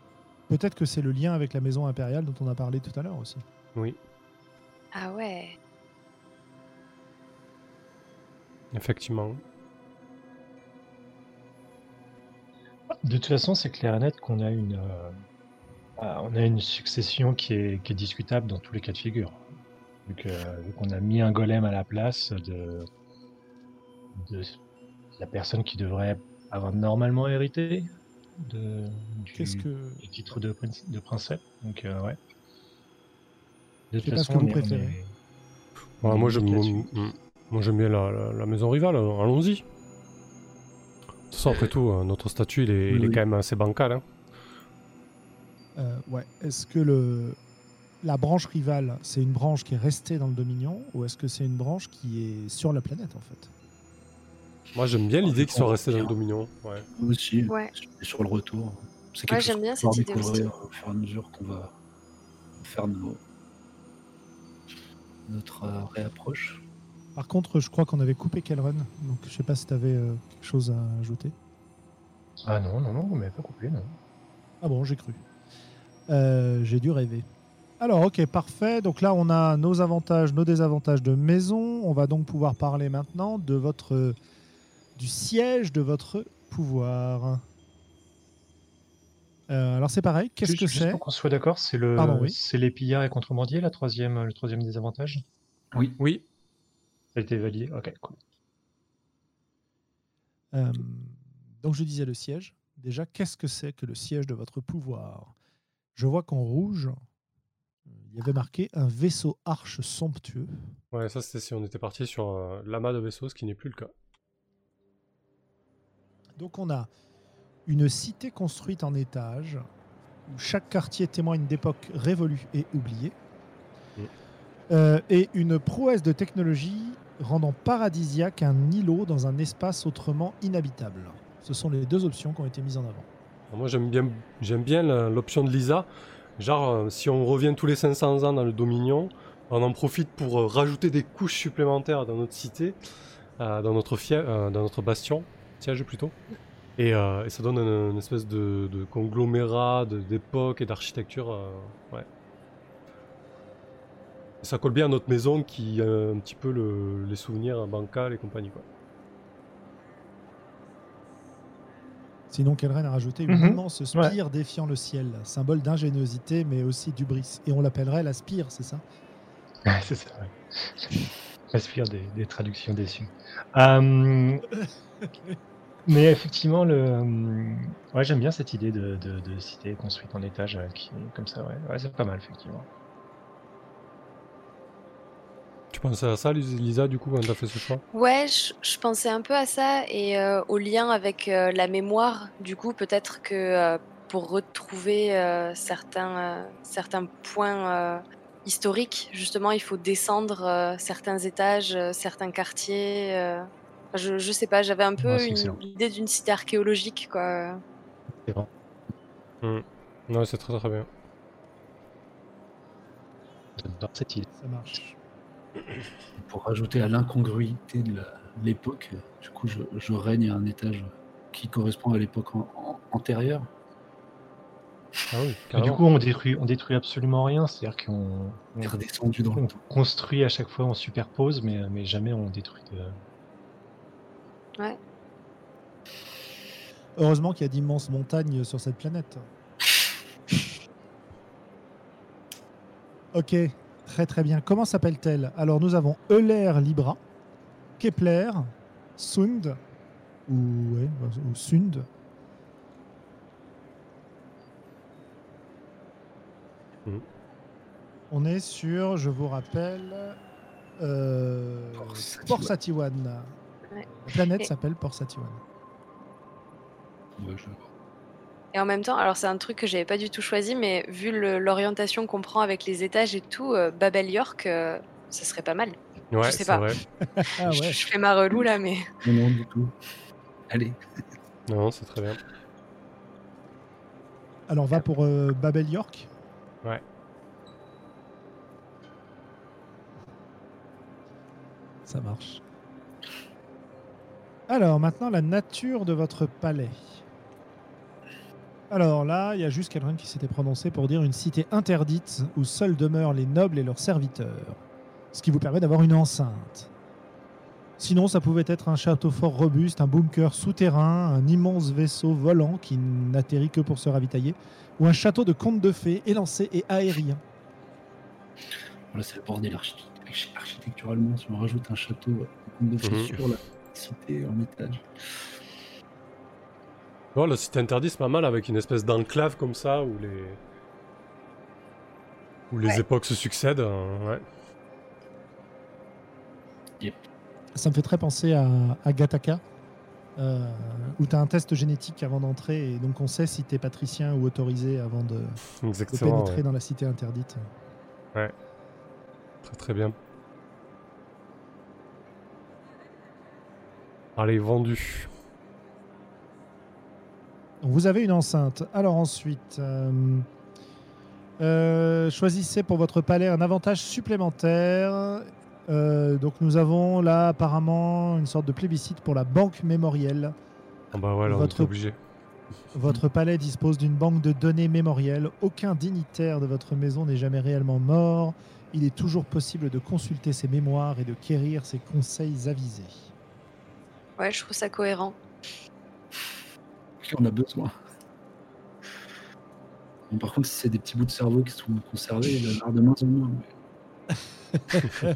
peut-être que c'est le lien avec la maison impériale dont on a parlé tout à l'heure aussi. Oui, Ah ouais. effectivement. de toute façon, c'est clair et net qu'on a une, euh, on a une succession qui est, qui est discutable dans tous les cas de figure. Vu que- vu qu'on a mis un golem à la place de, de la personne qui devrait avoir normalement hérité de, du, Qu'est-ce que. du titre de, prince- de princesse. Donc, euh, ouais. De que vous on est- on moi, j'aime, Là-dessus. moi, j'aime bien la, la- la maison rivale, euh, allons-y. De toute façon, après tout, euh, notre statut, il est, Oui, il est oui. quand même assez bancal. hein. Euh, ouais. Est-ce que le la branche rivale, c'est une branche qui est restée dans le Dominion ou est-ce que c'est une branche qui est sur la planète en fait? Moi, j'aime bien l'idée qu'ils soient restés dans le. Dominion. Ouais. Nous aussi, Ouais. sur le retour. C'est Ouais, quelque j'aime chose bien qu'on va cette idée découvrir aussi. au fur et à mesure qu'on va faire nos... notre euh, réapproche. Par contre, je crois qu'on avait coupé Kelrun, donc je sais pas si tu avais quelque chose à ajouter. Ah non, non, non, vous m'avez pas coupé, non. Ah bon, j'ai cru. Euh, j'ai dû rêver. Alors, ok, parfait. Donc là, on a nos avantages, nos désavantages de maison. On va donc pouvoir parler maintenant de votre du siège de votre pouvoir. Euh, alors c'est pareil. Qu'est-ce que juste c'est? pour qu'on soit d'accord, c'est le, Pardon, oui. c'est les pillards et contrebandiers, la troisième, le troisième désavantage? Oui, Oui, Ça a été validé. Ok, cool. Euh, Donc je disais le siège. Déjà, qu'est-ce que c'est que le siège de votre pouvoir? Je vois qu'en rouge, il y avait marqué un vaisseau arche somptueux. ouais, ça c'était si on était parti sur euh, l'amas de vaisseaux, ce qui n'est plus le cas. Donc on a une cité construite en étages, où chaque quartier témoigne d'époques révolues et oubliées, Mm. Euh, et une prouesse de technologie rendant paradisiaque un îlot dans un espace autrement inhabitable. Ce sont les deux options qui ont été mises en avant. Alors moi, j'aime bien, j'aime bien l'option de Lisa. Genre, euh, si on revient tous les 500 ans dans le Dominion, on en profite pour euh, rajouter des couches supplémentaires dans notre cité, euh, dans, notre fief, dans notre bastion, siège plutôt. Et, ça donne une, espèce de, conglomérat d'époque et d'architecture. ouais. Ça colle bien à notre maison qui a un petit peu le- les souvenirs bancals et compagnie. Sinon, Kelren a rajouté une Mhm. immense spire défiant le ciel, symbole d'ingéniosité mais aussi d'ubris. Et on l'appellerait la spire, c'est ça? C'est ça, ouais. J'aspire des, des traductions déçues. Euh, mais effectivement, le, euh, ouais, j'aime bien cette idée de, de, de cité construite en étage euh, qui, comme ça. Ouais, ouais c'est pas mal, effectivement. Tu pensais à ça, Lis- Lisa, du coup, quand t'as fait ce choix? Ouais, je, je pensais un peu à ça et euh, au lien avec euh, la mémoire. Du coup, peut-être que euh, pour retrouver euh, certains, euh, certains points euh, historiques, justement, il faut descendre euh, certains étages, euh, certains quartiers. euh. Je, je sais pas, j'avais un peu Ouais, c'est une excellent. idée d'une cité archéologique, quoi. C'est vrai. Ouais, c'est très très bien. J'adore cette idée. Ça marche. Pour rajouter à l'incongruité de l'époque, du coup, je, je règne à un étage qui correspond à l'époque an- an- antérieure. Ah oui, Mais du coup, on détruit, on détruit absolument rien. C'est-à-dire qu'on On on- redescendu dans le on temps. construit à chaque fois, on superpose, mais, mais jamais on détruit. De... Heureusement qu'il y a d'immenses montagnes sur cette planète. Ok, très très bien. Comment s'appelle-t-elle? Alors nous avons Euler Libra, Kepler, Sund, ou, ouais, ou Sund. Mhm. On est sur, je vous rappelle, euh, Port. Ouais. La planète s'appelle Port Satiwan. Ouais, je- Et en même temps, alors c'est un truc que j'avais pas du tout choisi, mais vu l'orientation qu'on prend avec les étages et tout, euh, Babel York, euh, ça serait pas mal. Ouais, sais c'est pas. vrai. Ah Je- ouais. Je fais ma relou là, mais. Non, non, du tout. Allez. Non, c'est très bien. Alors on va pour euh, Babel York. Ouais. Ça marche. Alors maintenant la nature de votre palais. Alors là, il y a juste quelqu'un qui s'était prononcé pour dire une cité interdite où seuls demeurent les nobles et leurs serviteurs. Ce qui vous permet d'avoir une enceinte. Sinon, ça pouvait être un château fort robuste, un bunker souterrain, un immense vaisseau volant qui n'atterrit que pour se ravitailler, ou un château de contes de fées élancé et aérien. Voilà, c'est le bordel archi- architecturalement. Si on rajoute un château de conte de fées sur la cité en étage. Oh, la cité interdite, c'est pas mal avec une espèce d'enclave comme ça où les. où les Ouais. époques se succèdent. euh, ouais. Ça me fait très penser à, à Gattaca, euh, où tu as un test génétique avant d'entrer, et donc on sait si tu es patricien ou autorisé avant de, pénétrer ouais. dans la cité interdite. Très très bien. Allez, vendu. Vous avez une enceinte. Alors ensuite, euh, euh, choisissez pour votre palais un avantage supplémentaire. Euh, donc nous avons là apparemment une sorte de plébiscite pour la banque mémorielle. Ah bah on est obligé. Votre palais dispose d'une banque de données mémorielles. Aucun dignitaire de votre maison n'est jamais réellement mort. Il est toujours possible de consulter ses mémoires et de quérir ses conseils avisés. Ouais, je trouve ça cohérent. On a besoin. Bon, par contre, si c'est des petits bouts de cerveau qui sont conservés, il en avoir de moins en moins. mais-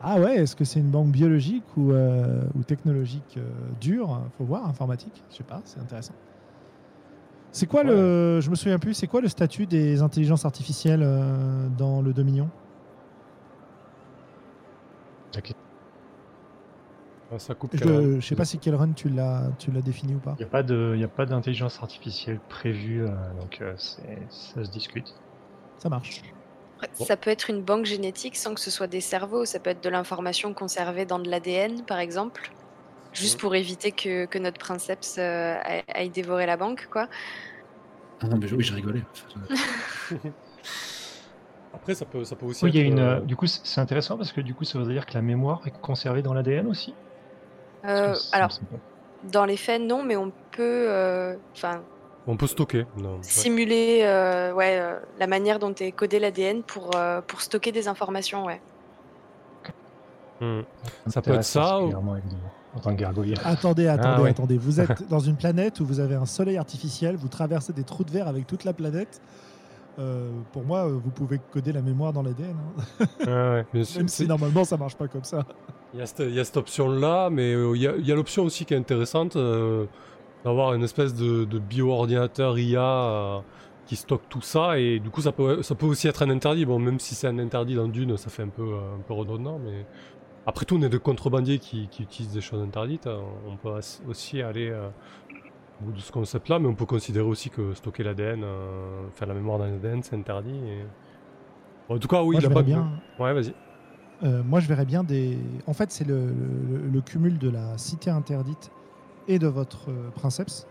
Ah ouais, est-ce que c'est une banque biologique ou, euh, ou technologique euh, dure? Faut voir, informatique, je sais pas, c'est intéressant. C'est quoi le. Je me souviens plus, c'est quoi le statut des intelligences artificielles euh, dans le Dominion? Ça coupe Je je sais pas si quel run tu l'as tu l'as défini ou pas. Il n'y a pas de, il y a pas d'intelligence artificielle prévue, euh, donc euh, ça se discute. Ça marche. Bon. Ça peut être une banque génétique sans que ce soit des cerveaux. Ça peut être de l'information conservée dans de l'ADN, par exemple. Juste pour éviter que, que notre princeps euh, aille- dévorer la banque, quoi. Ah non, mais oui, j'ai rigolé. Après, ça peut, ça peut aussi Oui, il y a être, une, euh, euh, du coup, c'est c'est intéressant parce que du coup, ça veut dire que la mémoire est conservée dans l'ADN aussi? Euh, alors, dans les faits, non, mais on peut euh, enfin, On peut stocker. Non, ouais. simuler euh, ouais, euh, la manière dont est codé l'ADN pour, euh, pour stocker des informations. Ouais. Hmm. Ça peut être ça, ou- en tant que gargouilleur. Attendez, attendez, ouais. attendez. Vous êtes dans une planète où vous avez un soleil artificiel, vous traversez des trous de verre avec toute la planète. Euh, pour moi, vous pouvez coder la mémoire dans l'ADN. hein. Ouais, sûr. Même si normalement ça marche pas comme ça. Il y a cette, option-là, mais euh, il y a, l'option aussi qui est intéressante euh, d'avoir une espèce de, de bio-ordinateur IA euh, qui stocke tout ça, et du coup ça peut, ça peut aussi être un interdit. Bon, même si c'est un interdit dans Dune, ça fait un peu, un peu redondant, mais après tout, on est des contrebandiers qui, qui utilisent des choses interdites. hein. On peut aussi aller euh, au bout de ce concept-là, mais on peut considérer aussi que stocker l'ADN, faire la mémoire dans l'ADN, c'est interdit. et- Bon, en tout cas, oui, moi, banque- bien, Ouais, vas-y. Euh, moi, je verrais bien des. En fait, c'est le, le- le cumul de la cité interdite et de votre euh, princeps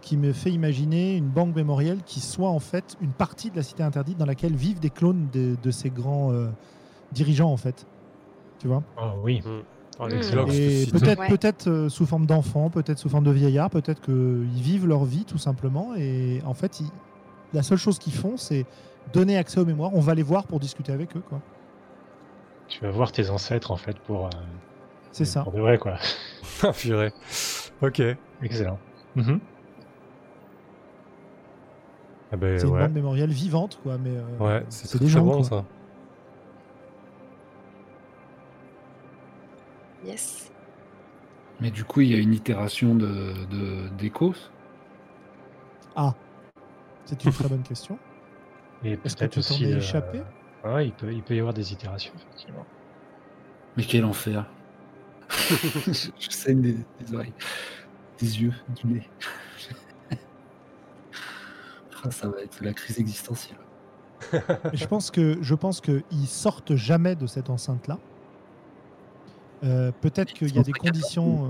qui me fait imaginer une banque mémorielle qui soit en fait une partie de la cité interdite dans laquelle vivent des clones de, de ces grands euh, dirigeants en fait. Tu vois? Ah oui. Oh, Mm. les Xylox, Et peut-être Ouais. peut-être euh, sous forme d'enfants, peut-être sous forme de vieillards, peut-être qu'ils vivent leur vie tout simplement. Et en fait, ils- la seule chose qu'ils font, c'est donner accès aux mémoires. On va les voir pour discuter avec eux. quoi. Tu vas voir tes ancêtres en fait pour. euh, C'est ça. Pour de vrai quoi. Ah, purée. Ok. Excellent. Mhm. Ah ben, C'est une ouais. bande mémorielle vivante, quoi. Mais euh, Ouais, c'est très, des très gens. bon quoi. ça. Yes. Mais du coup, il y a une itération de. Ah, c'est une très bonne question. Et Est-ce que peut-être tu t'en aussi. es euh, échappé? Ouais, il peut, il peut y avoir des itérations effectivement. Mais quel enfer. je je saigne des, des oreilles, des yeux, du nez. Ah, ça va être la crise existentielle. Et je pense que je pense qu'ils sortent jamais de cette enceinte-là. Euh, peut-être qu'il y a des conditions. euh,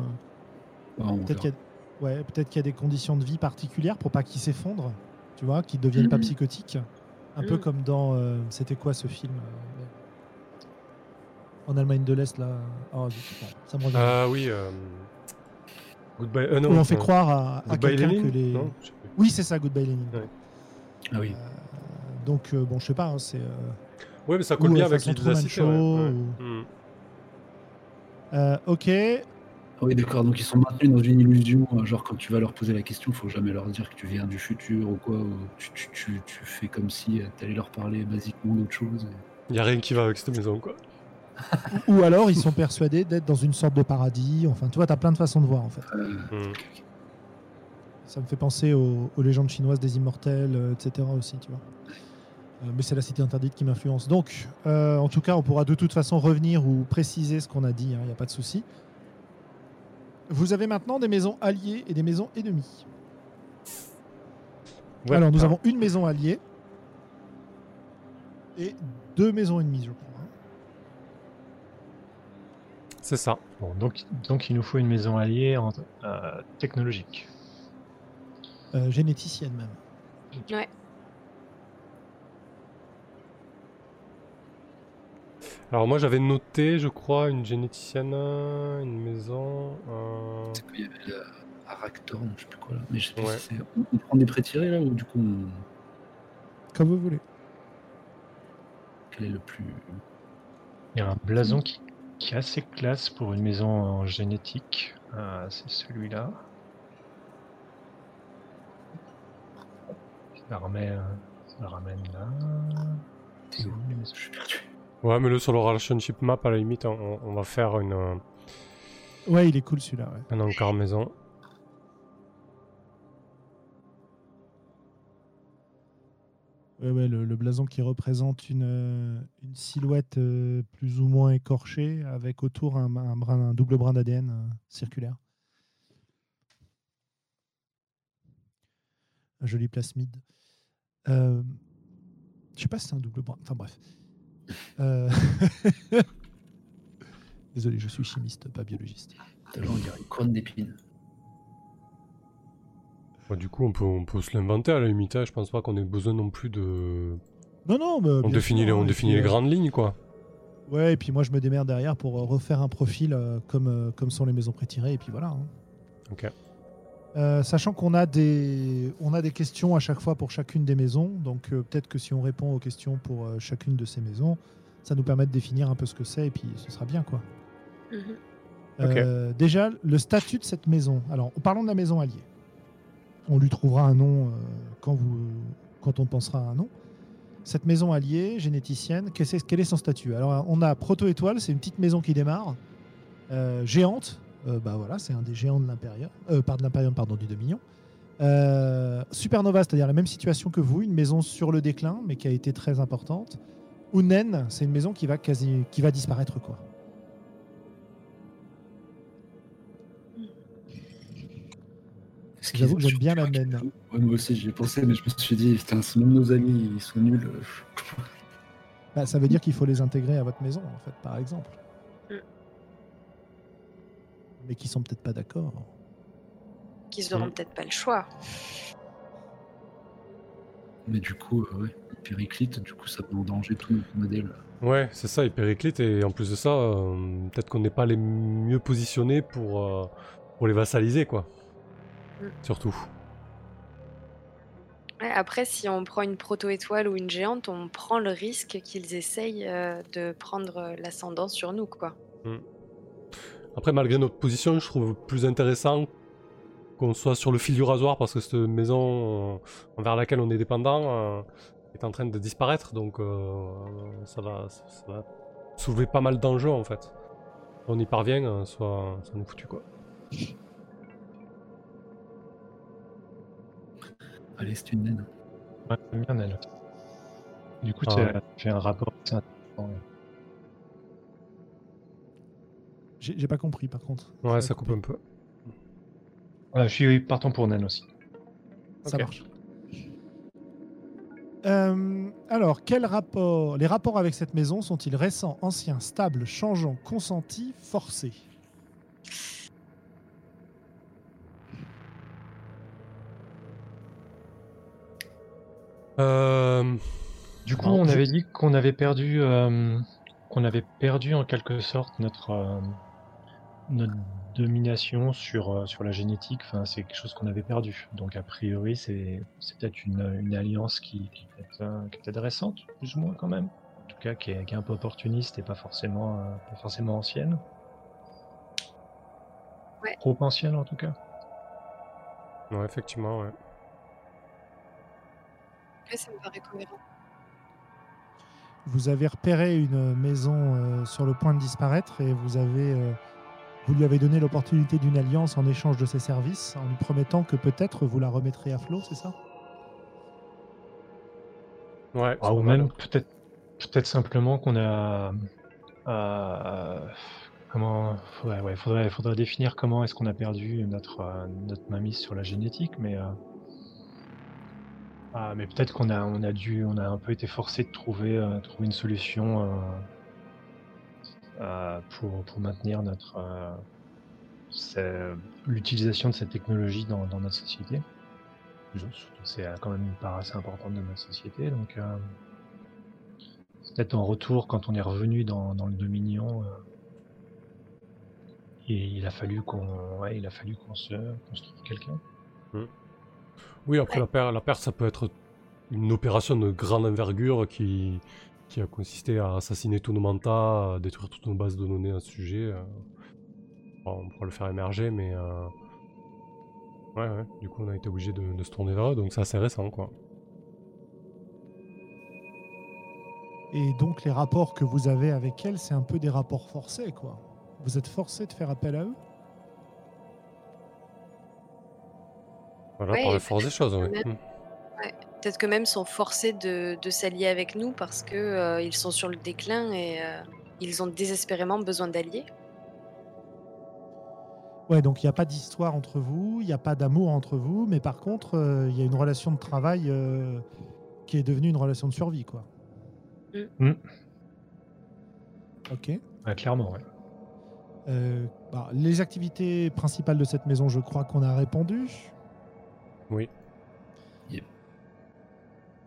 Ah, on Peut-être qu'il y, a... ouais, peut-être qu'il y a des conditions de vie particulières pour pas qu'ils s'effondrent, tu vois, qu'ils deviennent pas Mhm. psychotiques. Un peu Mhm. comme dans. euh, C'était quoi ce film euh, En Allemagne de l'Est, là. Oh, zut, bon, ça me revient. Ah oui. Euh... Goodbye. Euh, non, Où on fait non. croire à, à Goodbye quelqu'un que les. Non. Oui, c'est ça, Goodbye Lenin. Ouais. Ah oui. Euh, donc, euh, bon, je sais pas, hein, c'est. euh, Ouais, mais ça colle bien euh, avec l'idée de la Truman cité. ouais, Show, ouais. ou-. Euh, ok. Ah oui, d'accord. Donc ils sont maintenus dans une illusion. euh, Genre quand tu vas leur poser la question, il faut jamais leur dire que tu viens du futur ou quoi. ou tu, tu- tu- tu fais comme si tu allais leur parler basiquement d'autre chose. Il y a rien qui va avec cette maison, quoi. Ou alors ils sont persuadés d'être dans une sorte de paradis. Enfin, tu vois, t'as plein de façons de voir en fait. Euh, Hmm. Ça me fait penser aux, aux légendes chinoises des immortels, euh, etc. aussi, tu vois. Euh, mais c'est la cité interdite qui m'influence. Donc, euh, en tout cas, on pourra de toute façon revenir ou préciser ce qu'on a dit, il n'y a pas de souci. Vous avez maintenant des maisons alliées et des maisons ennemies. Ouais. Alors, nous Ah. avons une maison alliée et deux maisons ennemies, je crois. C'est ça. Bon, donc, donc il nous faut une maison alliée en, euh, technologique. Euh, généticienne même. Ouais. Alors moi j'avais noté, je crois, une généticienne, une maison. euh, c'est quoi, il y avait la Aractorn, je sais plus quoi là. Mais je sais plus Ouais. si c'est. On, on prend des pré-tirés là ou du coup on- Comme vous voulez. quel est le plus. Il y a un blason qui, qui est assez classe pour une maison en génétique. Euh, c'est celui-là. Je la remets, euh, je la ramène là. C'est où les maisons Je suis perdu. Ouais, mais le sur le relationship map, à la limite, on, on va faire une, euh, Ouais, il est cool celui-là. ouais. un encart maison. Ouais, ouais, le, le blason qui représente une, euh, une silhouette euh, plus ou moins écorchée avec autour un, un brin- un double brin d'ADN euh, circulaire. Un joli plasmide. Euh, je sais pas si c'est un double brin. Enfin bref. Euh, Désolé, je suis chimiste, pas biologiste. Une couronne d'épines. Bah, du coup, on peut, on peut se l'inventer à la limite. hein. Je pense pas qu'on ait besoin non plus de. Non, non, bah, On bien définit, sûr, les, on et définit puis, les euh, grandes lignes, quoi. Ouais, et puis moi je me démerde derrière pour euh, refaire un profil euh, comme, euh, comme sont les maisons prétirées, et puis voilà. hein. Ok. Euh, sachant qu'on a des on a des questions à chaque fois pour chacune des maisons, donc euh, peut-être que si on répond aux questions pour euh, chacune de ces maisons, ça nous permet de définir un peu ce que c'est, et puis ce sera bien quoi. Mhm. Euh, déjà, le statut de cette maison. Alors, parlons de la maison alliée. On lui trouvera un nom quand, vous, quand on pensera à un nom. Cette maison alliée, généticienne, quel est, quel est son statut? Alors, on a Proto-Étoile, c'est une petite maison qui démarre. Géante, bah voilà, c'est un des géants de l'Impérium, euh, par de l'Impérium, pardon, du Dominion. Euh, Supernova, c'est-à-dire la même situation que vous, une maison sur le déclin, mais qui a été très importante. Unen, c'est une maison qui va, quasi, qui va disparaître, quoi. J'avoue que j'aime bien la Ouais, moi aussi j'y ai pensé, mais je me suis dit, putain, si même nos amis ils sont nuls. euh, Bah, ça veut dire qu'il faut les intégrer à votre maison, en fait, par exemple. Mm. Mais qui sont peut-être pas d'accord. Qu'ils n'auront Mm. peut-être pas le choix. Mais du coup, euh, ouais, Périclite, du coup, ça met en danger tout notre modèle. Ouais, c'est ça, hypericlite, et en plus de ça, euh, peut-être qu'on n'est pas les mieux positionnés pour, euh, pour les vassaliser, quoi. Mm. Surtout. Ouais, après, si on prend une proto-étoile ou une géante, on prend le risque qu'ils essayent euh, de prendre l'ascendant sur nous, quoi. Après, malgré notre position, je trouve plus intéressant qu'on soit sur le fil du rasoir parce que cette maison euh, envers laquelle on est dépendant euh, est en train de disparaître, donc euh, ça, va, ça, ça va soulever pas mal d'enjeux en fait. On y parvient, euh, soit ça nous foutu quoi. Allez, c'est une naine. Ouais, j'aime bien elle. Du coup, Ah tu ouais. as fait un rapport assez intéressant. J'ai pas compris, par contre. Ouais, ça coupe un peu. Ouais, je suis partant pour Naine aussi. Ça marche. Euh, alors, quel rapport Les rapports avec cette maison sont-ils récents, anciens, stables, changeants, consentis, forcés? Euh, Du coup, on avait dit qu'on avait perdu, euh, qu'on avait perdu en quelque sorte notre euh, notre domination sur euh, sur la génétique. Enfin, c'est quelque chose qu'on avait perdu. Donc a priori, c'est c'est peut-être une, une alliance qui qui est peut-être euh, qui est récente, plus ou moins quand même. En tout cas, qui est, qui est un peu opportuniste et pas forcément euh, pas forcément ancienne. Ouais. Propensiel en tout cas. Ouais, effectivement, ouais. Ouais, ça me paraît cohérent. Vous avez repéré une maison euh, sur le point de disparaître et vous avez, euh, vous lui avez donné l'opportunité d'une alliance en échange de ses services, en lui promettant que peut-être vous la remettrez à flot, c'est ça? Ouais, Ah, ou même peut-être peut-être simplement qu'on a euh, comment faudrait, ouais, faudrait, faudrait définir comment est-ce qu'on a perdu notre euh, notre mainmise sur la génétique, mais euh, ah, mais peut-être qu'on a on a dû on a un peu été forcé de trouver euh, trouver une solution pour pour maintenir notre euh, l'utilisation de cette technologie dans, dans notre société. C'est euh, quand même une part assez importante de notre société, donc euh, peut-être en retour quand on est revenu dans, dans le Dominion, euh, et il a fallu qu'on ouais, il a fallu qu'on se, se trouve quelqu'un. Oui, après la perte, la perte, ça peut être une opération de grande envergure qui, qui a consisté à assassiner tous nos mantas, à détruire toutes nos bases de données à ce sujet. euh. Bon, on pourra le faire émerger, mais... euh, Ouais, ouais, du coup on a été obligé de, de se tourner vers eux, donc c'est assez récent, quoi. Et donc les rapports que vous avez avec elle, c'est un peu des rapports forcés, quoi. Vous êtes forcé de faire appel à eux? Voilà, Ouais, par la force des choses, ouais. Peut-être que même sont forcés de, de s'allier avec nous parce que euh, ils sont sur le déclin et euh, ils ont désespérément besoin d'alliés. Ouais, donc il n'y a pas d'histoire entre vous, il n'y a pas d'amour entre vous, mais par contre, euh, il y a une relation de travail euh, qui est devenue une relation de survie, quoi. Mm. Mm. Ok. Ouais, clairement, ouais. Euh, bah, les activités principales de cette maison, je crois qu'on a répondu. Oui.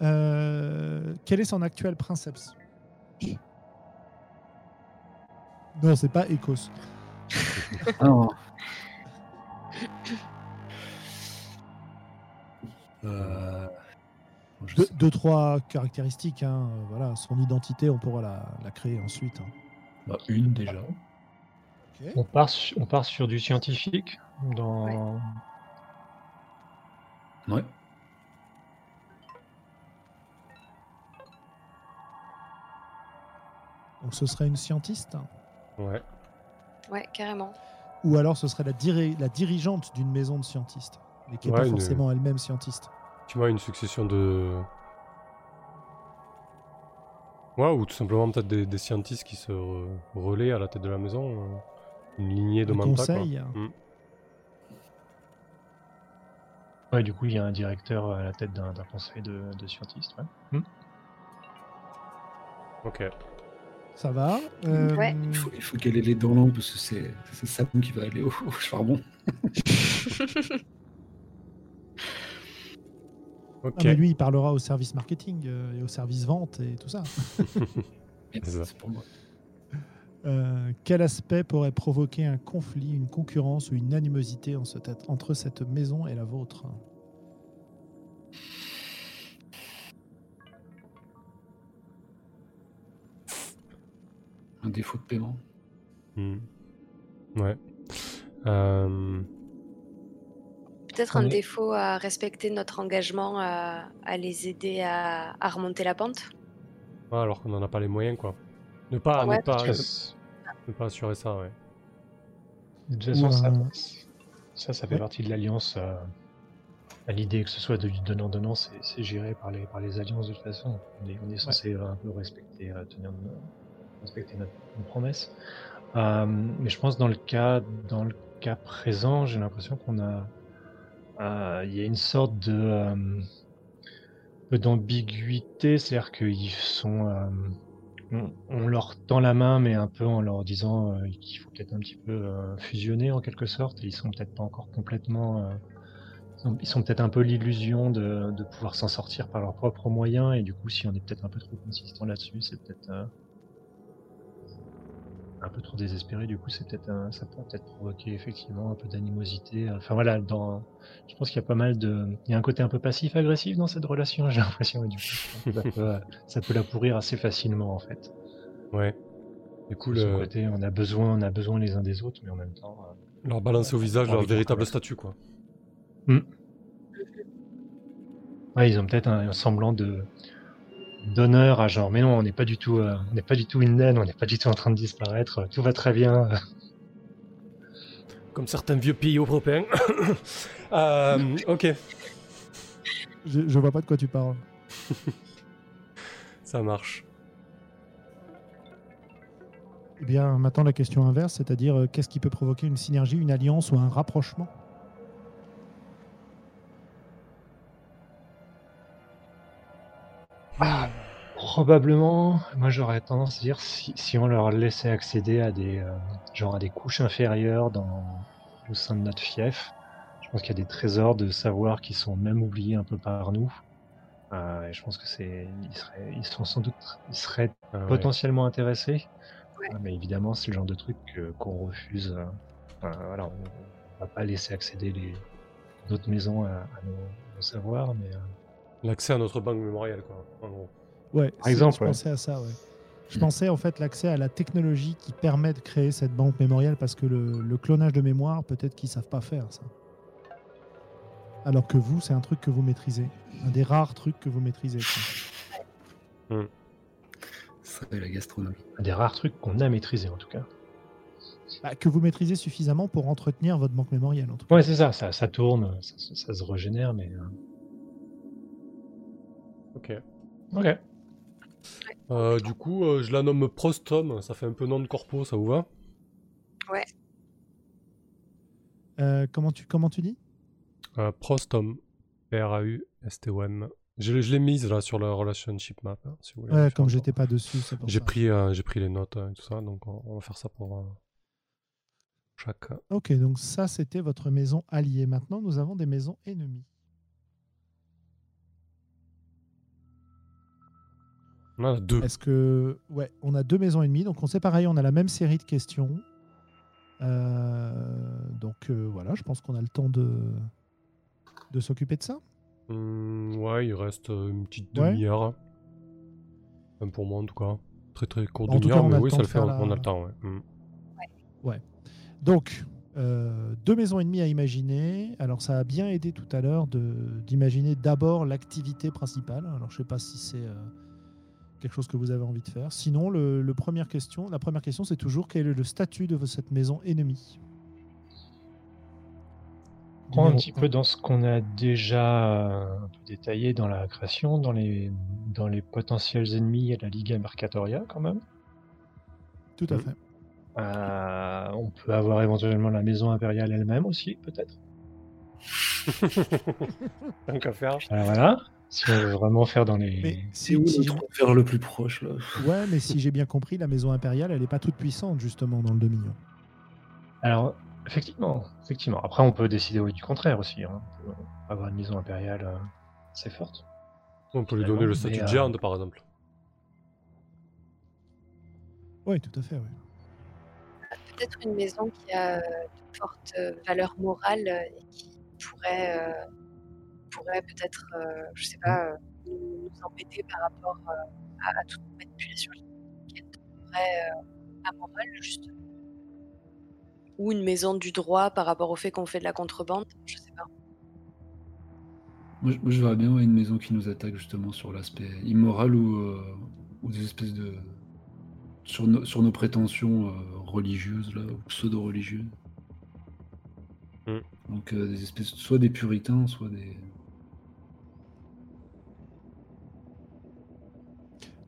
Euh, quel est son actuel princeps? Non, c'est pas Ecos. Ah, non. Euh, je Deux, trois caractéristiques. hein, euh, voilà, son identité, on pourra la, la créer ensuite. hein. Bah, une déjà. On part, su- on part sur du scientifique dans. Ouais. Donc ce serait une scientiste, Ouais. Ouais, carrément. ou alors ce serait la, diri- la dirigeante d'une maison de scientistes, mais qui n'est Ouais, pas une- forcément elle-même scientiste. Tu vois, une succession de... Ouais, ou tout simplement peut-être des, des scientifiques qui se re- relaient à la tête de la maison. euh, Une lignée de Un mantas, quoi. conseil. Mm. Ouais, du coup, il y a un directeur à la tête d'un d'un conseil de, de scientistes. ouais. Ok. Ça va. Euh, Ouais. Il faut, qu'elle ait les dents longues parce que c'est c'est Sam qui va aller au, au charbon. Ok. ah, mais lui, il parlera au service marketing euh, et au service vente et tout ça. C'est ça. C'est pour moi. Euh, quel aspect pourrait provoquer un conflit, une concurrence ou une animosité en ce- entre cette maison et la vôtre? Un défaut de paiement. Mm. Ouais. Euh, Peut-être un est- défaut à respecter notre engagement à, à les aider à, à remonter la pente. ouais, alors qu'on n'en a pas les moyens, quoi. Ne pas, Ouais, ne pas, ne pas assurer ça, ouais. De toute façon, ça, ça, ça fait partie de l'alliance. euh, à L'idée que ce soit de donnant-donnant, c'est c'est géré par les, par les alliances de toute façon. On est, on est censé euh, un peu respecter, euh, tenir respecter notre, nos promesses. Euh, mais je pense dans le cas, dans le cas présent, j'ai l'impression qu'on a, euh, il y a une sorte de euh, d'ambiguïté, c'est-à-dire qu'ils sont, euh, on, leur tend la main, mais un peu en leur disant qu'il faut peut-être un petit peu fusionner en quelque sorte. Et ils sont peut-être pas encore complètement. ils sont- peut-être un peu l'illusion de, de pouvoir s'en sortir par leurs propres moyens. Et du coup, si on est peut-être un peu trop consistant là-dessus, c'est peut-être un peu trop désespéré. Du coup, c'est peut-être ça peut peut-être provoquer effectivement un peu d'animosité. Enfin voilà, dans, je pense qu'il y a pas mal de, il y a un côté un peu passif-agressif dans cette relation. J'ai l'impression. Et du coup, que ça peut, ça peut la pourrir assez facilement en fait. Ouais. Du coup, le... côté, on a besoin, on a besoin les uns des autres, mais en même temps, euh, Leur balancer au visage leur véritable statut, quoi. Ouais, ils ont peut-être un, un semblant de d'honneur à genre mais non on n'est pas du tout euh, on n'est pas du tout une naine on n'est pas du tout en train de disparaître tout va très bien Comme certains vieux pays européens. Euh, ok, Je, je vois pas de quoi tu parles. ça marche. Eh bien, maintenant la question inverse, c'est-à-dire euh, qu'est-ce qui peut provoquer une synergie, une alliance ou un rapprochement? Probablement moi j'aurais tendance à dire si, si on leur laissait accéder à des euh, genre à des couches inférieures dans au sein de notre fief je pense qu'il y a des trésors de savoir qui sont même oubliés un peu par nous Euh, et je pense que c'est ils seraient ils sont sans doute ils seraient Ah ouais. potentiellement intéressés. Ouais. Euh, Mais évidemment, c'est le genre de truc que- qu'on refuse. euh, enfin, voilà, on, on va pas laisser accéder les d'autres maisons à, à nos, nos savoirs, mais euh, L'accès à notre banque mémorielle, quoi, en gros. Ouais, Par exemple, je ouais. pensais à ça, ouais. Je pensais en fait l'accès à la technologie qui permet de créer cette banque mémorielle parce que le, le clonage de mémoire, peut-être qu'ils savent pas faire ça. Alors que vous, c'est un truc que vous maîtrisez. Un des rares trucs que vous maîtrisez. quoi. Ça et la gastronomie. un des rares trucs qu'on a maîtrisé en tout cas. Bah, que vous maîtrisez suffisamment pour entretenir votre banque mémorielle, en tout cas. Ouais, c'est ça, ça, ça tourne, ça, se- ça se régénère, mais. euh, Ok. Ok. Euh, du coup, euh, je la nomme Prostom, ça fait un peu nom de corpo, ça vous va? Euh, comment, tu, comment tu dis? Euh, Prostom. P-R-A-U-S-T-O-M. Je, je l'ai mise là sur le relationship map, hein, si vous voulez. Ouais, la comme j'étais pas dessus, c'est pour J'ai ça. pris, euh, j'ai pris les notes euh, et tout ça, donc on, on va faire ça pour euh, chaque. Ok, donc ça, c'était votre maison alliée. Maintenant, nous avons des maisons ennemies. On en a deux. Est-ce que. Ouais, on a deux maisons ennemies. Donc, on sait pareil, on a la même série de questions. Euh, donc, euh, voilà, je pense qu'on a le temps de, de s'occuper de ça. Hmm, ouais, il reste euh, une petite Ouais. demi-heure. Même pour moi en tout cas. Très très court tout demi-heure, mais oui, ça le fait, faire on, a le temps. Ouais. Hmm. Donc, euh, deux maisons ennemies à imaginer. Alors, ça a bien aidé tout à l'heure de- d'imaginer d'abord l'activité principale. Alors, je sais pas si c'est euh, quelque chose que vous avez envie de faire. Sinon, le, le première question, la première question, c'est toujours quel est le statut de cette maison ennemie? Prends un petit peu dans ce qu'on a déjà euh, un peu détaillé dans la création, dans les, dans les potentiels ennemis, a la Liga Mercatoria quand même. Tout à Mm. fait. Euh, on peut avoir éventuellement la maison impériale elle-même aussi, peut-être. Tant qu'à faire. Euh, voilà. Si on veut vraiment faire dans les. Mais C'est si, où si le transfert le plus proche là ouais, mais si j'ai bien compris, la maison impériale, elle n'est pas toute puissante justement dans le Dominion. Alors, effectivement, effectivement. Après, on peut décider oui, du contraire aussi. hein. On peut avoir une maison impériale euh, assez forte. On peut lui donner le statut de euh, géante par exemple. Oui, tout à fait. ouais. Peut-être une maison qui a euh, de fortes euh, valeurs morales euh, et qui pourrait, euh, pourrait peut-être, euh, je sais pas, euh, nous, nous embêter par rapport euh, à, à toute manipulation qui est euh, amorale, juste. Ou une maison du droit par rapport au fait qu'on fait de la contrebande, je sais pas. moi, je- moi, je verrais bien ouais, une maison qui nous attaque justement sur l'aspect immoral ou, euh, ou des espèces de. sur, nos- sur nos prétentions euh, religieuses là, ou pseudo-religieuses. Mm. Donc euh, des espèces, soit des puritains, soit des.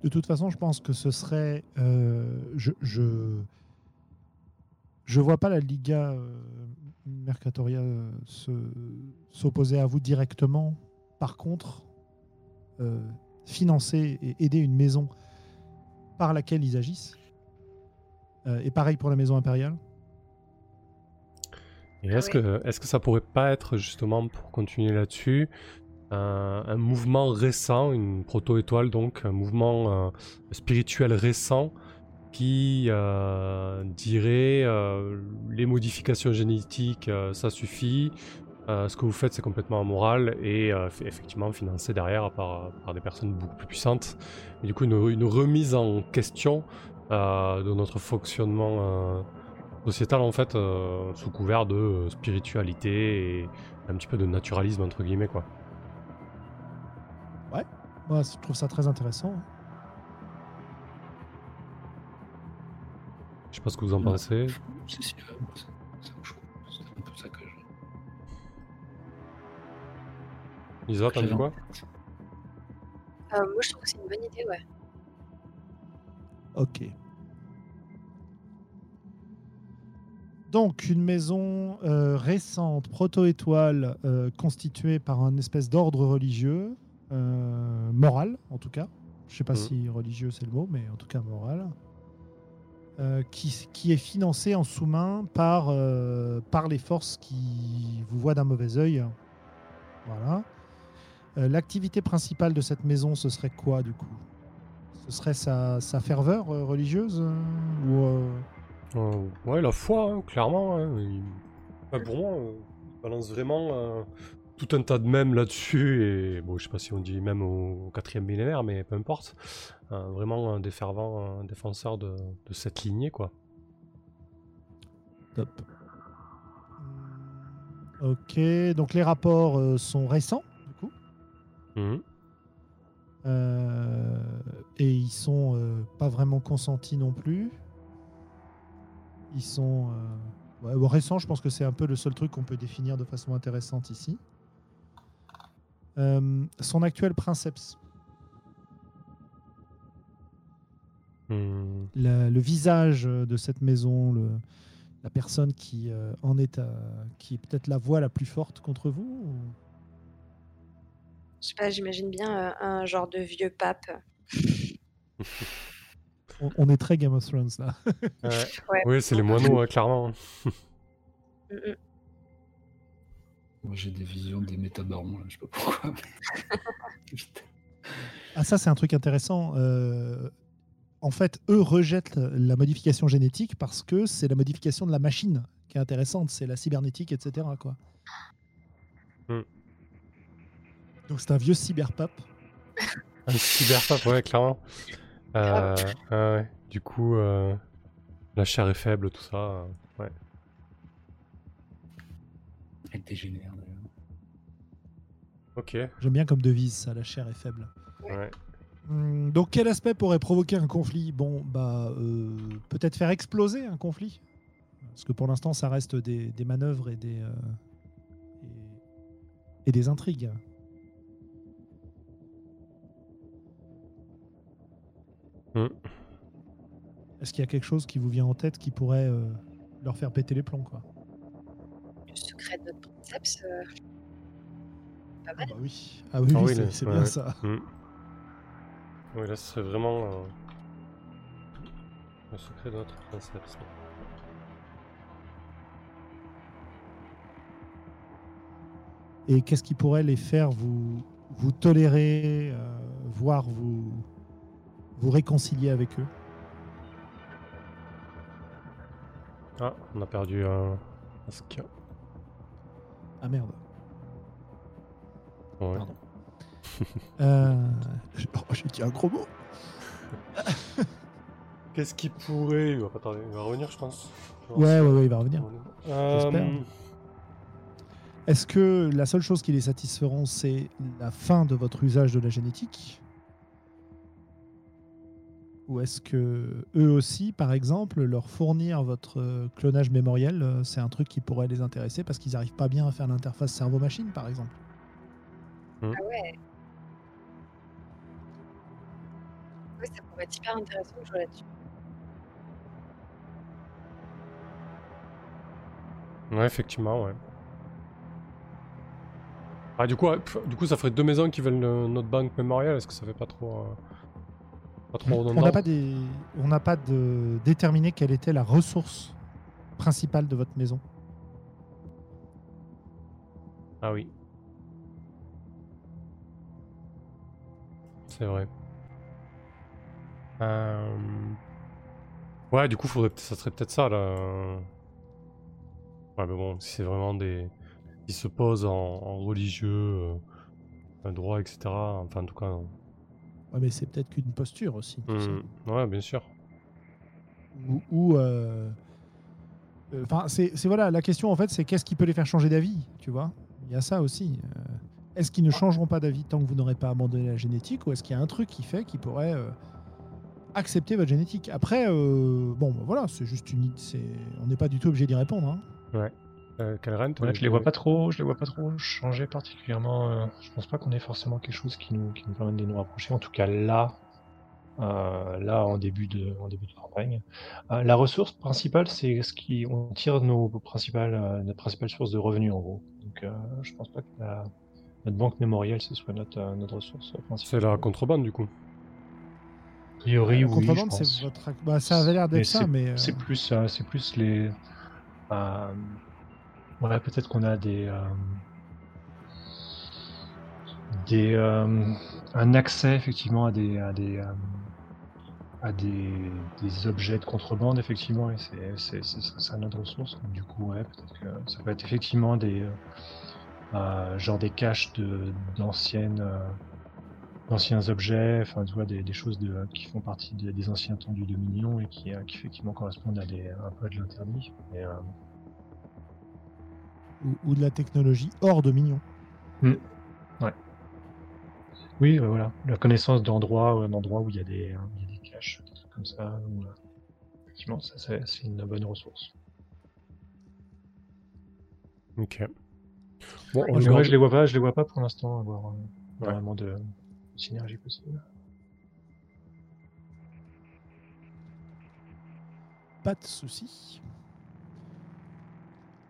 De toute façon, je pense que ce serait. euh, je, je je vois pas la Liga euh, Mercatoria euh, se- s'opposer à vous directement. Par contre, euh, financer et aider une maison par laquelle ils agissent. Euh, et pareil pour la maison impériale. Et est-ce oui. que, est-ce que ça pourrait pas être justement, pour continuer là-dessus, un, mouvement récent, une proto-étoile donc, un mouvement euh, spirituel récent qui euh, dirait euh, les modifications génétiques, ça suffit, ce que vous faites c'est complètement amoral et effectivement financé derrière par, des personnes beaucoup plus puissantes. Et du coup une, remise en question de notre fonctionnement sociétale en fait, sous couvert de spiritualité et un petit peu de naturalisme entre guillemets quoi. Moi, je trouve ça très intéressant. Je sais pas ce que vous en Non. pensez. Si, si, ouais, c'est c'est un. C'est peu ça que je. Lisa, t'as dit quoi? Euh, moi, je trouve que c'est une bonne idée, ouais. Ok. Donc, une maison euh, récente, proto-étoile, euh, constituée par un espèce d'ordre religieux, euh, moral en tout cas. Je sais pas Mhm. si religieux c'est le mot, mais en tout cas moral. euh, qui, qui est financé en sous-main par, euh, par les forces qui vous voient d'un mauvais œil. Voilà. Euh, L'activité principale de cette maison, ce serait quoi du coup? Ce serait sa, sa ferveur euh, religieuse ou Ouais, la foi, hein, clairement. hein, il- pour moi, il balance vraiment tout un tas de mèmes là-dessus. Et bon, je sais pas si on dit même au, quatrième millénaire, mais peu importe. Euh, vraiment un des fervents défenseurs de, de cette lignée, quoi. Top. Hmm, Ok, donc les rapports euh, sont récents, du coup, Mhm. euh, et ils sont euh, pas vraiment consentis non plus. Ils sont ouais, bon, récents, je pense que c'est un peu le seul truc qu'on peut définir de façon intéressante ici. Euh, son actuel princeps, la- le visage de cette maison, le- la personne qui euh, en est, à- qui est peut-être la voix la plus forte contre vous ou- Je sais pas, j'imagine bien euh, un genre de vieux pape. on, on est très Game of Thrones là. Ouais. Oui, c'est les moineaux, hein, clairement. Mm, mm. Moi, j'ai des visions des métabarons, là, je sais pas pourquoi. mais-. Ah ça c'est un truc intéressant. Euh, en fait, eux rejettent la modification génétique parce que c'est la modification de la machine qui est intéressante, c'est la cybernétique, etc. Quoi. Hmm. Donc c'est un vieux cyberpape. Un cyberpape, ouais, clairement. Euh, ouais. Du coup, euh, la chair est faible, tout ça. Dégénère, d'ailleurs. Ok. J'aime bien comme devise ça, la chair est faible. Ouais. Hmm, donc quel aspect pourrait provoquer un conflit? Bon, bah euh, peut-être faire exploser un conflit? Parce que pour l'instant ça reste des, des manœuvres et des, euh, et, et des intrigues. Hmm. Est-ce qu'il y a quelque chose qui vous vient en tête qui pourrait euh, leur faire péter les plombs quoi? Le secret de notre princeps. euh, Pas Ah mal. bah oui, ah oui, Ah oui, oui, c'est le- c'est ouais, bien ouais. ça. Hmm. Oui, là, ce serait vraiment euh, le secret de notre princeps. Et qu'est-ce qui pourrait les faire vous, vous tolérer, euh, voire vous, vous réconcilier avec eux? Ah, on a perdu un. Askia. Ah merde. Ouais. Pardon. Euh, oh, J'ai dit un gros mot. Qu'est-ce qui pourrait. Il va pas tarder, il va revenir, je pense. Je Ouais, ouais, ouais, il va revenir. Euh, J'espère. Est-ce que la seule chose qui les satisferont, c'est la fin de votre usage de la génétique? Ou est-ce que eux aussi, par exemple, leur fournir votre euh, clonage mémoriel, euh, c'est un truc qui pourrait les intéresser parce qu'ils n'arrivent pas bien à faire l'interface cerveau-machine, par exemple? Ah ouais. Ouais, ça pourrait être hyper intéressant de jouer là-dessus. Ouais, effectivement, ouais. Ah, du coup, du coup, ça ferait deux maisons qui veulent le- notre banque mémoriale. Est-ce que ça fait pas trop. euh, pas trop On n'a pas, des... on n'a pas de... déterminé quelle était la ressource principale de votre maison. Ah oui. C'est vrai. Euh, Ouais, du coup, faudrait... ça serait peut-être ça, là. Ouais, mais bon, si c'est vraiment des... Ils se posent en, en religieux, euh, un droit, etc. Enfin, en tout cas... Ouais, mais c'est peut-être qu'une posture aussi. hmm, Ouais, bien sûr. ou, ou, euh, Euh, Enfin, c'est voilà, la question en fait, c'est qu'est-ce qui peut les faire changer d'avis, tu vois? Il y a ça aussi. Euh, est-ce qu'ils ne changeront pas d'avis tant que vous n'aurez pas abandonné la génétique, ou est-ce qu'il y a un truc qui fait qu'ils pourraient euh, accepter votre génétique? Après, euh, bon, bah, voilà, c'est juste une, idée, c'est, on n'est pas du tout obligé d'y répondre. hein. Euh, Ouais, je les vois pas trop, je les vois pas trop changer particulièrement. euh, je pense pas qu'on ait forcément quelque chose qui nous, qui nous permette de nous rapprocher. En tout cas là, euh, là en début de, en début de campagne. Euh, la ressource principale, c'est ce qui, on tire nos principales, euh, notre principale source de revenus en gros. Donc euh, je pense pas que la- notre banque mémorielle ce soit notre, euh, notre ressource principale. C'est la contrebande du coup. A priori, La oui, contrebande, je pense. c'est votre. Bah, ça avait l'air d'être ça, mais. euh, C'est plus, euh, c'est plus les. Ouais, peut-être qu'on a des. euh, des euh, un accès effectivement à des à des euh, à des, des objets de contrebande effectivement et c'est ça notre ressource donc du coup ouais peut-être que ça peut être effectivement des euh, euh, genre des caches de d'anciennes euh, d'anciens objets enfin tu vois des, des choses de, qui font partie des, des anciens temps du Dominion et qui, qui effectivement correspondent à des un peu à de l'interdit ou, ou de la technologie hors Dominion. Oui, euh, voilà. La connaissance d'endroits, euh, d'endroits où il y a des, euh, il y a des caches, des trucs comme ça. où, euh, effectivement, ça c'est c'est une bonne ressource. Ok. Bon, on je les vois pas, je les vois pas pour l'instant avoir euh, Ouais. vraiment de synergie possible. Pas de souci.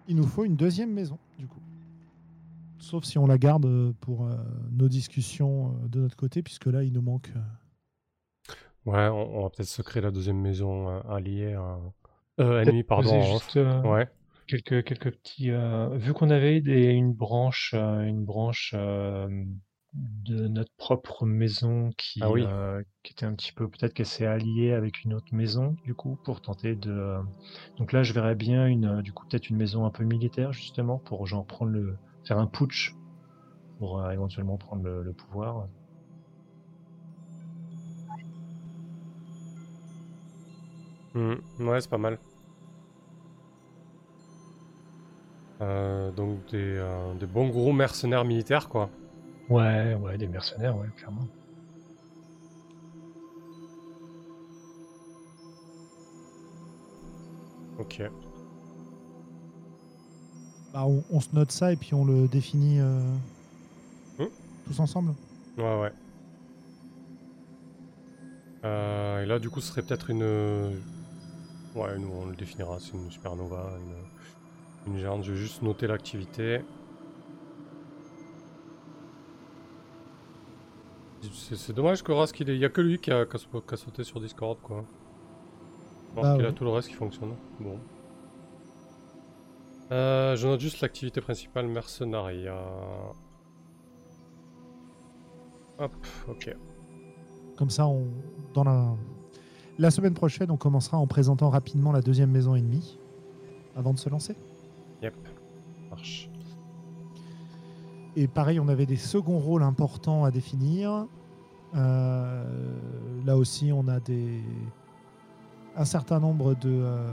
Il nous faut une deuxième maison, du coup. Sauf si on la garde euh, pour euh, nos discussions euh, de notre côté, puisque là, il nous manque. euh, Ouais, on, on va peut-être se créer la deuxième maison euh, alliée. à- Euh, ennemie, pardon. juste, euh, Ouais. quelques quelques petits. euh, vu qu'on avait des, une branche, euh, une branche euh, de notre propre maison qui, Ah oui. euh, qui était un petit peu peut-être qu'elle s'est alliée avec une autre maison du coup pour tenter de. euh, Donc là, je verrais bien une, euh, du coup peut-être une maison un peu militaire justement pour genre prendre le, faire un putsch pour euh, éventuellement prendre le, le pouvoir. Mhm. Ouais, c'est pas mal. Euh, donc des, des bons gros mercenaires militaires, quoi. Ouais, ouais, des mercenaires, ouais, clairement. Ok. bah, on, on se note ça et puis on le définit euh, Hmm. tous ensemble. Ouais, ouais. Euh, et là, du coup, ce serait peut-être une. Ouais, nous, on le définira. C'est une supernova, une, une géante. Je vais juste noter l'activité. C'est dommage que Rask, il est- il y a que lui qui a, qui a sau- qui a sauté sur Discord, quoi. Alors Bah qu'il a tout le reste qui fonctionne. Bon. Euh, je note juste l'activité principale, mercenariat. Hop, ok. Comme ça, on, dans la, la semaine prochaine, on commencera en présentant rapidement la deuxième maison ennemie avant de se lancer. Yep. Marche. Et pareil, on avait des seconds rôles importants à définir. Euh, là aussi, on a des, un certain nombre de euh,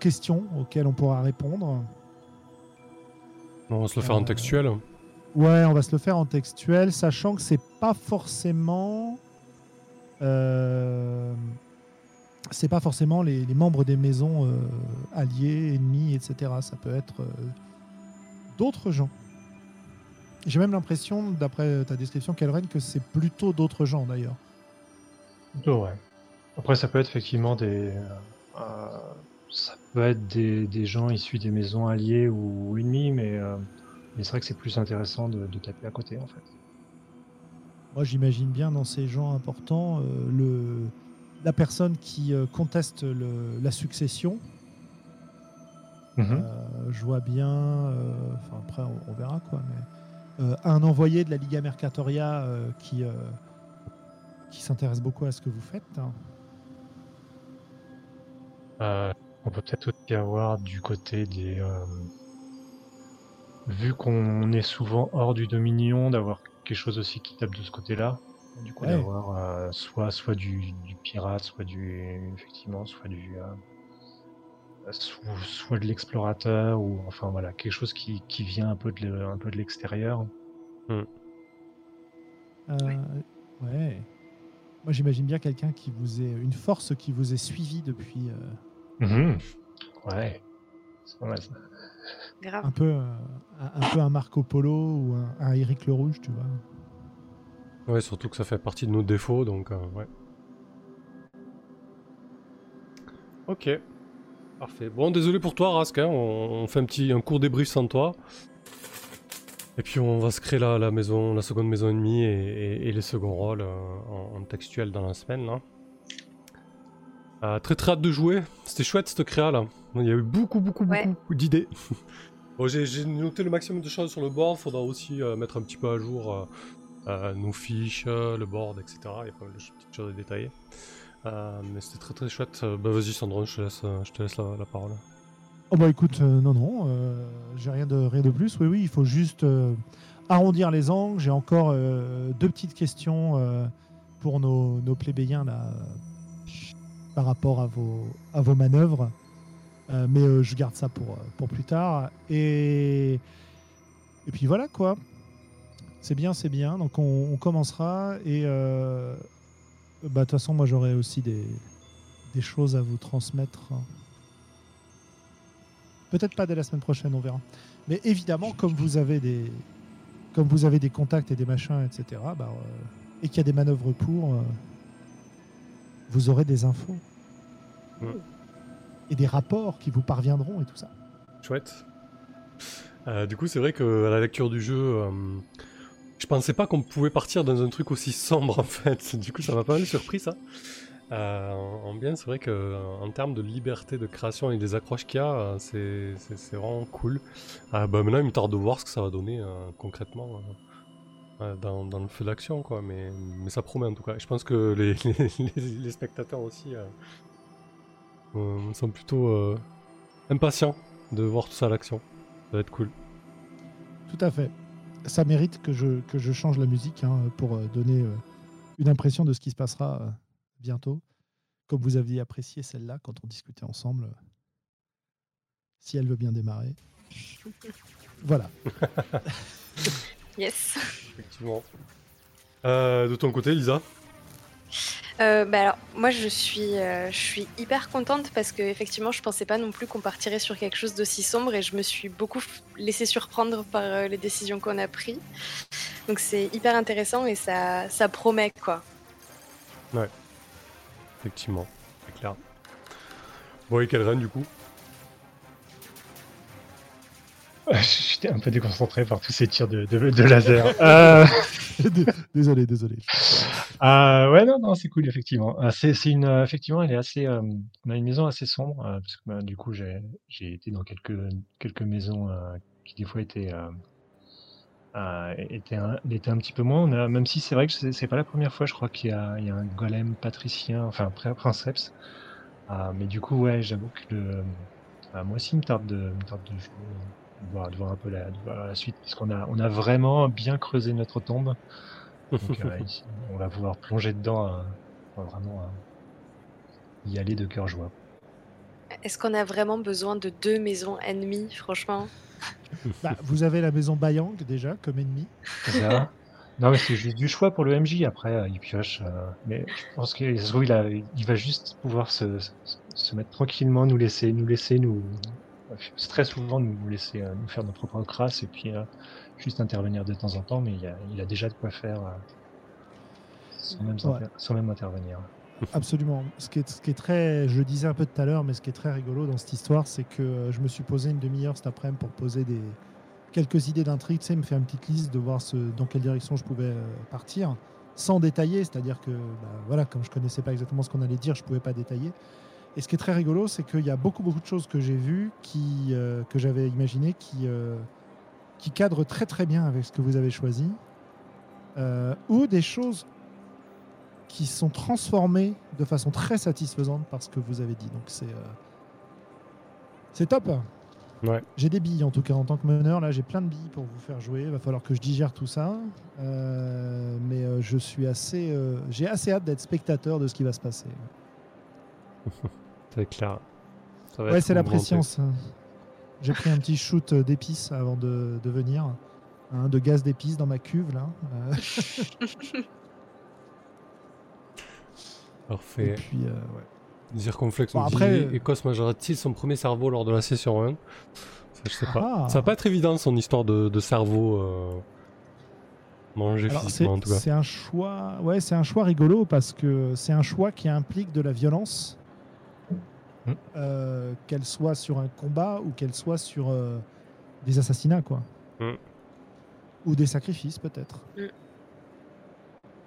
questions auxquelles on pourra répondre. On va se le faire en Euh, textuel. Ouais, on va se le faire en textuel, sachant que c'est pas forcément. euh, c'est pas forcément les, les membres des maisons euh, alliées, ennemis, etc. Ça peut être euh, d'autres gens. J'ai même l'impression, d'après ta description, Kelren, que c'est plutôt d'autres gens d'ailleurs. Plutôt, ouais. Après, ça peut être effectivement des. euh, ça peut être des, des gens issus des maisons alliées ou ennemies, mais, euh, mais c'est vrai que c'est plus intéressant de, de taper à côté, en fait. Moi, j'imagine bien dans ces gens importants euh, le, la personne qui conteste le- la succession. Euh, je vois bien, enfin après on, on verra quoi, mais un envoyé de la Liga Mercatoria euh, qui, euh, qui s'intéresse beaucoup à ce que vous faites. Euh, on peut peut-être aussi avoir du côté des. euh, vu qu'on est souvent hors du Dominion, d'avoir quelque chose aussi qui tape de ce côté-là. Du coup, Ouais. d'avoir euh, soit, soit du, du pirate, soit du. Effectivement, soit du. euh, soit, soit de l'explorateur ou enfin voilà quelque chose qui, qui vient un peu de le- un peu de l'extérieur. Euh, ouais. Moi, j'imagine bien quelqu'un qui vous est une force qui vous est suivie depuis euh, Mhm. Ouais, c'est pas mal ça. Grave. un peu euh, un, peu un Marco Polo ou un, un Eric le Rouge, tu vois. Ouais, surtout que ça fait partie de nos défauts, donc euh, ouais. Ok. Parfait. Bon, désolé pour toi, Rask, hein, on, on fait un petit un court débrief sans toi. Et puis on va se créer la, la maison, la seconde maison ennemie et, et- et les seconds rôles euh, en, en textuel dans la semaine là. Euh, très très hâte de jouer. C'était chouette cette créa là. Il y a eu beaucoup beaucoup Ouais. beaucoup d'idées. bon, j'ai noté le maximum de choses sur le board. Faudra aussi euh, mettre un petit peu à jour euh, nos fiches, le board, etc. Il y a pas mal de petites choses à détailler. Euh, mais c'était très très chouette. Euh, bah vas-y Sandro, je te laisse, euh, la, parole. Oh bah écoute, non, non, j'ai rien de, rien de plus. Oui, oui, il faut juste arrondir les angles. J'ai encore deux petites questions pour nos, plébéiens là, par rapport à vos, à vos manœuvres. Mais je garde ça pour, pour plus tard. Et, et puis voilà quoi. C'est bien, c'est bien. Donc on, on commencera. Et bah, de toute façon, moi j'aurai aussi des, des choses à vous transmettre. Peut-être pas dès la semaine prochaine, on verra. Mais évidemment, comme vous avez des, comme vous avez des contacts et des machins, etc., bah, euh, et qu'il y a des manœuvres pour, euh, vous aurez des infos. Et des rapports qui vous parviendront et tout ça. Chouette. Euh, du coup, c'est vrai que à la lecture du jeu, je pensais pas qu'on pouvait partir dans un truc aussi sombre en fait. Du coup, ça m'a pas mal surpris ça. Euh, en en bien, c'est vrai que euh, en termes de liberté de création et des accroches qu'il y a, euh, c'est c'est- vraiment cool. Euh, bah, maintenant, il me tarde de voir ce que ça va donner euh, concrètement euh, euh, dans, dans le feu d'action, quoi. Mais, mais ça promet en tout cas. Je pense que les, les, les- spectateurs aussi euh, euh, sont plutôt euh, impatients de voir tout ça à l'action. Ça va être cool. Tout à fait. Ça mérite que je, que je change la musique hein, pour euh, donner euh, une impression de ce qui se passera euh, bientôt. Comme vous aviez apprécié celle-là quand on discutait ensemble. si elle veut bien démarrer. Voilà. Yes. Effectivement. Euh, de ton côté, Lisa? Euh, bah alors, moi, je suis, euh, je suis hyper contente parce que effectivement, je pensais pas non plus qu'on partirait sur quelque chose d'aussi sombre et je me suis beaucoup laissée surprendre par euh, les décisions qu'on a prises. Donc c'est hyper intéressant et ça, ça promet quoi. Effectivement, c'est clair. Bon, et quelle reine du coup? J'étais un peu déconcentré par tous ces tirs de, de, de laser. Euh, désolé, désolé. Euh, ouais, non, non, c'est cool, effectivement. Euh, c'est, une, effectivement, elle est assez, euh, on a une maison assez sombre, euh, parce que bah, du coup, j'ai, j'ai été dans quelques, quelques maisons euh, qui des fois étaient, euh, euh, étaient, un, étaient un petit peu moins. On a, même si c'est vrai que c'est, c'est pas la première fois, je crois qu'il y a, il y a un golem patricien, enfin, princeps. Euh, mais du coup, ouais, j'avoue que le, euh, moi aussi, il me tarde de, me tarde de voir, de voir un peu la, la suite, parce qu'on a, on a vraiment bien creusé notre tombe. Donc, euh, on va pouvoir plonger dedans, euh, on va vraiment euh, y aller de cœur joie. Est-ce qu'on a vraiment besoin de deux maisons ennemies, franchement? Bah, vous avez la maison Bayang déjà comme ennemi. C'est ça non, mais c'est juste du choix pour le MJ. Après, euh, il pioche. euh, mais je pense qu'il il, il va juste pouvoir se, se, se mettre tranquillement, nous laisser, nous laisser, nous très souvent nous laisser euh, nous faire notre propre crasse et puis euh, juste intervenir de temps en temps. Mais il a, il a déjà de quoi faire euh, sans, même, Ouais. inter- sans même intervenir. Absolument. Ce qui, est, ce qui est très, je le disais un peu tout à l'heure, mais ce qui est très rigolo dans cette histoire, c'est que euh, je me suis posé une demi-heure cet après-midi pour poser des quelques idées d'intrigue, tu sais, me faire une petite liste de voir ce, dans quelle direction je pouvais euh, partir, sans détailler, c'est-à-dire que, bah, voilà, comme je connaissais pas exactement ce qu'on allait dire, je pouvais pas détailler. Et ce qui est très rigolo, c'est qu'il y a beaucoup beaucoup de choses que j'ai vues, qui, euh, que j'avais imaginées, qui, euh, qui cadrent très très bien avec ce que vous avez choisi, euh, ou des choses qui sont transformées de façon très satisfaisante par ce que vous avez dit. Donc c'est euh, c'est top. Ouais. J'ai des billes en tout cas en tant que meneur. Là, j'ai plein de billes pour vous faire jouer. Il va falloir que je digère tout ça. Euh, mais euh, je suis assez, euh, j'ai assez hâte d'être spectateur de ce qui va se passer. C'est clair. Ça va Ouais, c'est la préscience. J'ai pris un petit shoot d'épices avant de, de venir. hein, de gaz d'épices dans ma cuve, là. Euh, et Parfait. puis, euh, ouais. Zirconflex Bon, après, dit Ecos mangera-t-il son premier cerveau lors de la session 1 Ça, je sais pas. Ah. Ça va pas être évident son histoire de, de cerveau euh, mangé Alors, physiquement en tout cas. c'est un choix, ouais, c'est un choix rigolo parce que c'est un choix qui implique de la violence, Mm. euh, qu'elle soit sur un combat ou qu'elle soit sur euh, des assassinats, quoi, Mm. ou des sacrifices peut-être.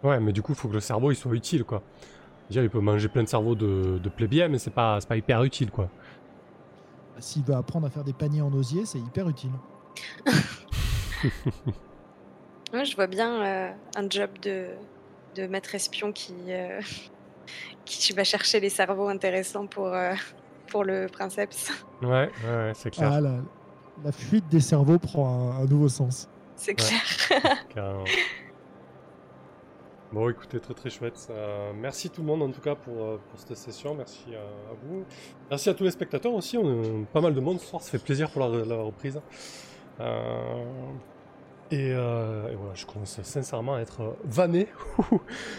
Ouais, mais du coup, il faut que le cerveau il soit utile quoi. Déjà, il peut manger plein de cerveaux de, de mais c'est pas, c'est pas hyper utile quoi. S'il veut apprendre à faire des paniers en osier, c'est hyper utile. Moi, je vois bien euh, un job de, de maître espion qui, euh, qui va chercher les cerveaux intéressants pour, euh, pour le princeps. Ouais, ouais, ouais, c'est clair. Ah, la, la fuite des cerveaux prend un, un nouveau sens. C'est Ouais. clair. Carrément. Bon, écoutez, très très chouette. Euh, merci tout le monde en tout cas pour, euh, pour cette session. Merci à, à vous. Merci à tous les spectateurs aussi. On est pas mal de monde ce soir. Ça fait plaisir pour la, la reprise. Euh, et, euh, et voilà, je commence sincèrement à être euh, vanné.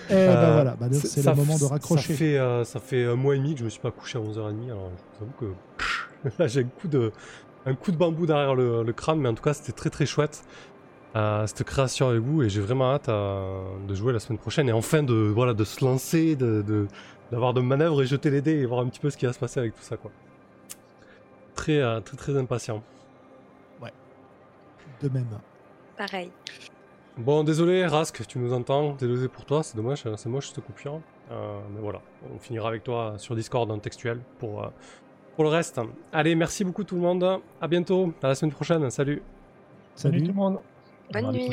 Et Euh, ben voilà, bah, c'est le moment de raccrocher. Ça fait, euh, ça fait un mois et demi que je me suis pas couché à 11h30. Alors je vous avoue que là j'ai un coup de, un coup de bambou derrière le, le crâne, mais en tout cas c'était très très chouette. euh, cette création avec vous et j'ai vraiment hâte euh, de jouer la semaine prochaine et enfin de, voilà, de se lancer, de, d'avoir de manœuvres et jeter les dés et voir un petit peu ce qui va se passer avec tout ça. Quoi. Très, euh, très très impatient. De même. Pareil. Bon, désolé, Rask, tu nous entends. Désolé pour toi, c'est dommage, c'est moche cette coupure. Euh, mais voilà, on finira avec toi sur Discord en textuel pour, euh, pour le reste. Allez, merci beaucoup tout le monde. À bientôt, à la semaine prochaine. Salut. Salut Salut. tout le monde. Bonne nuit.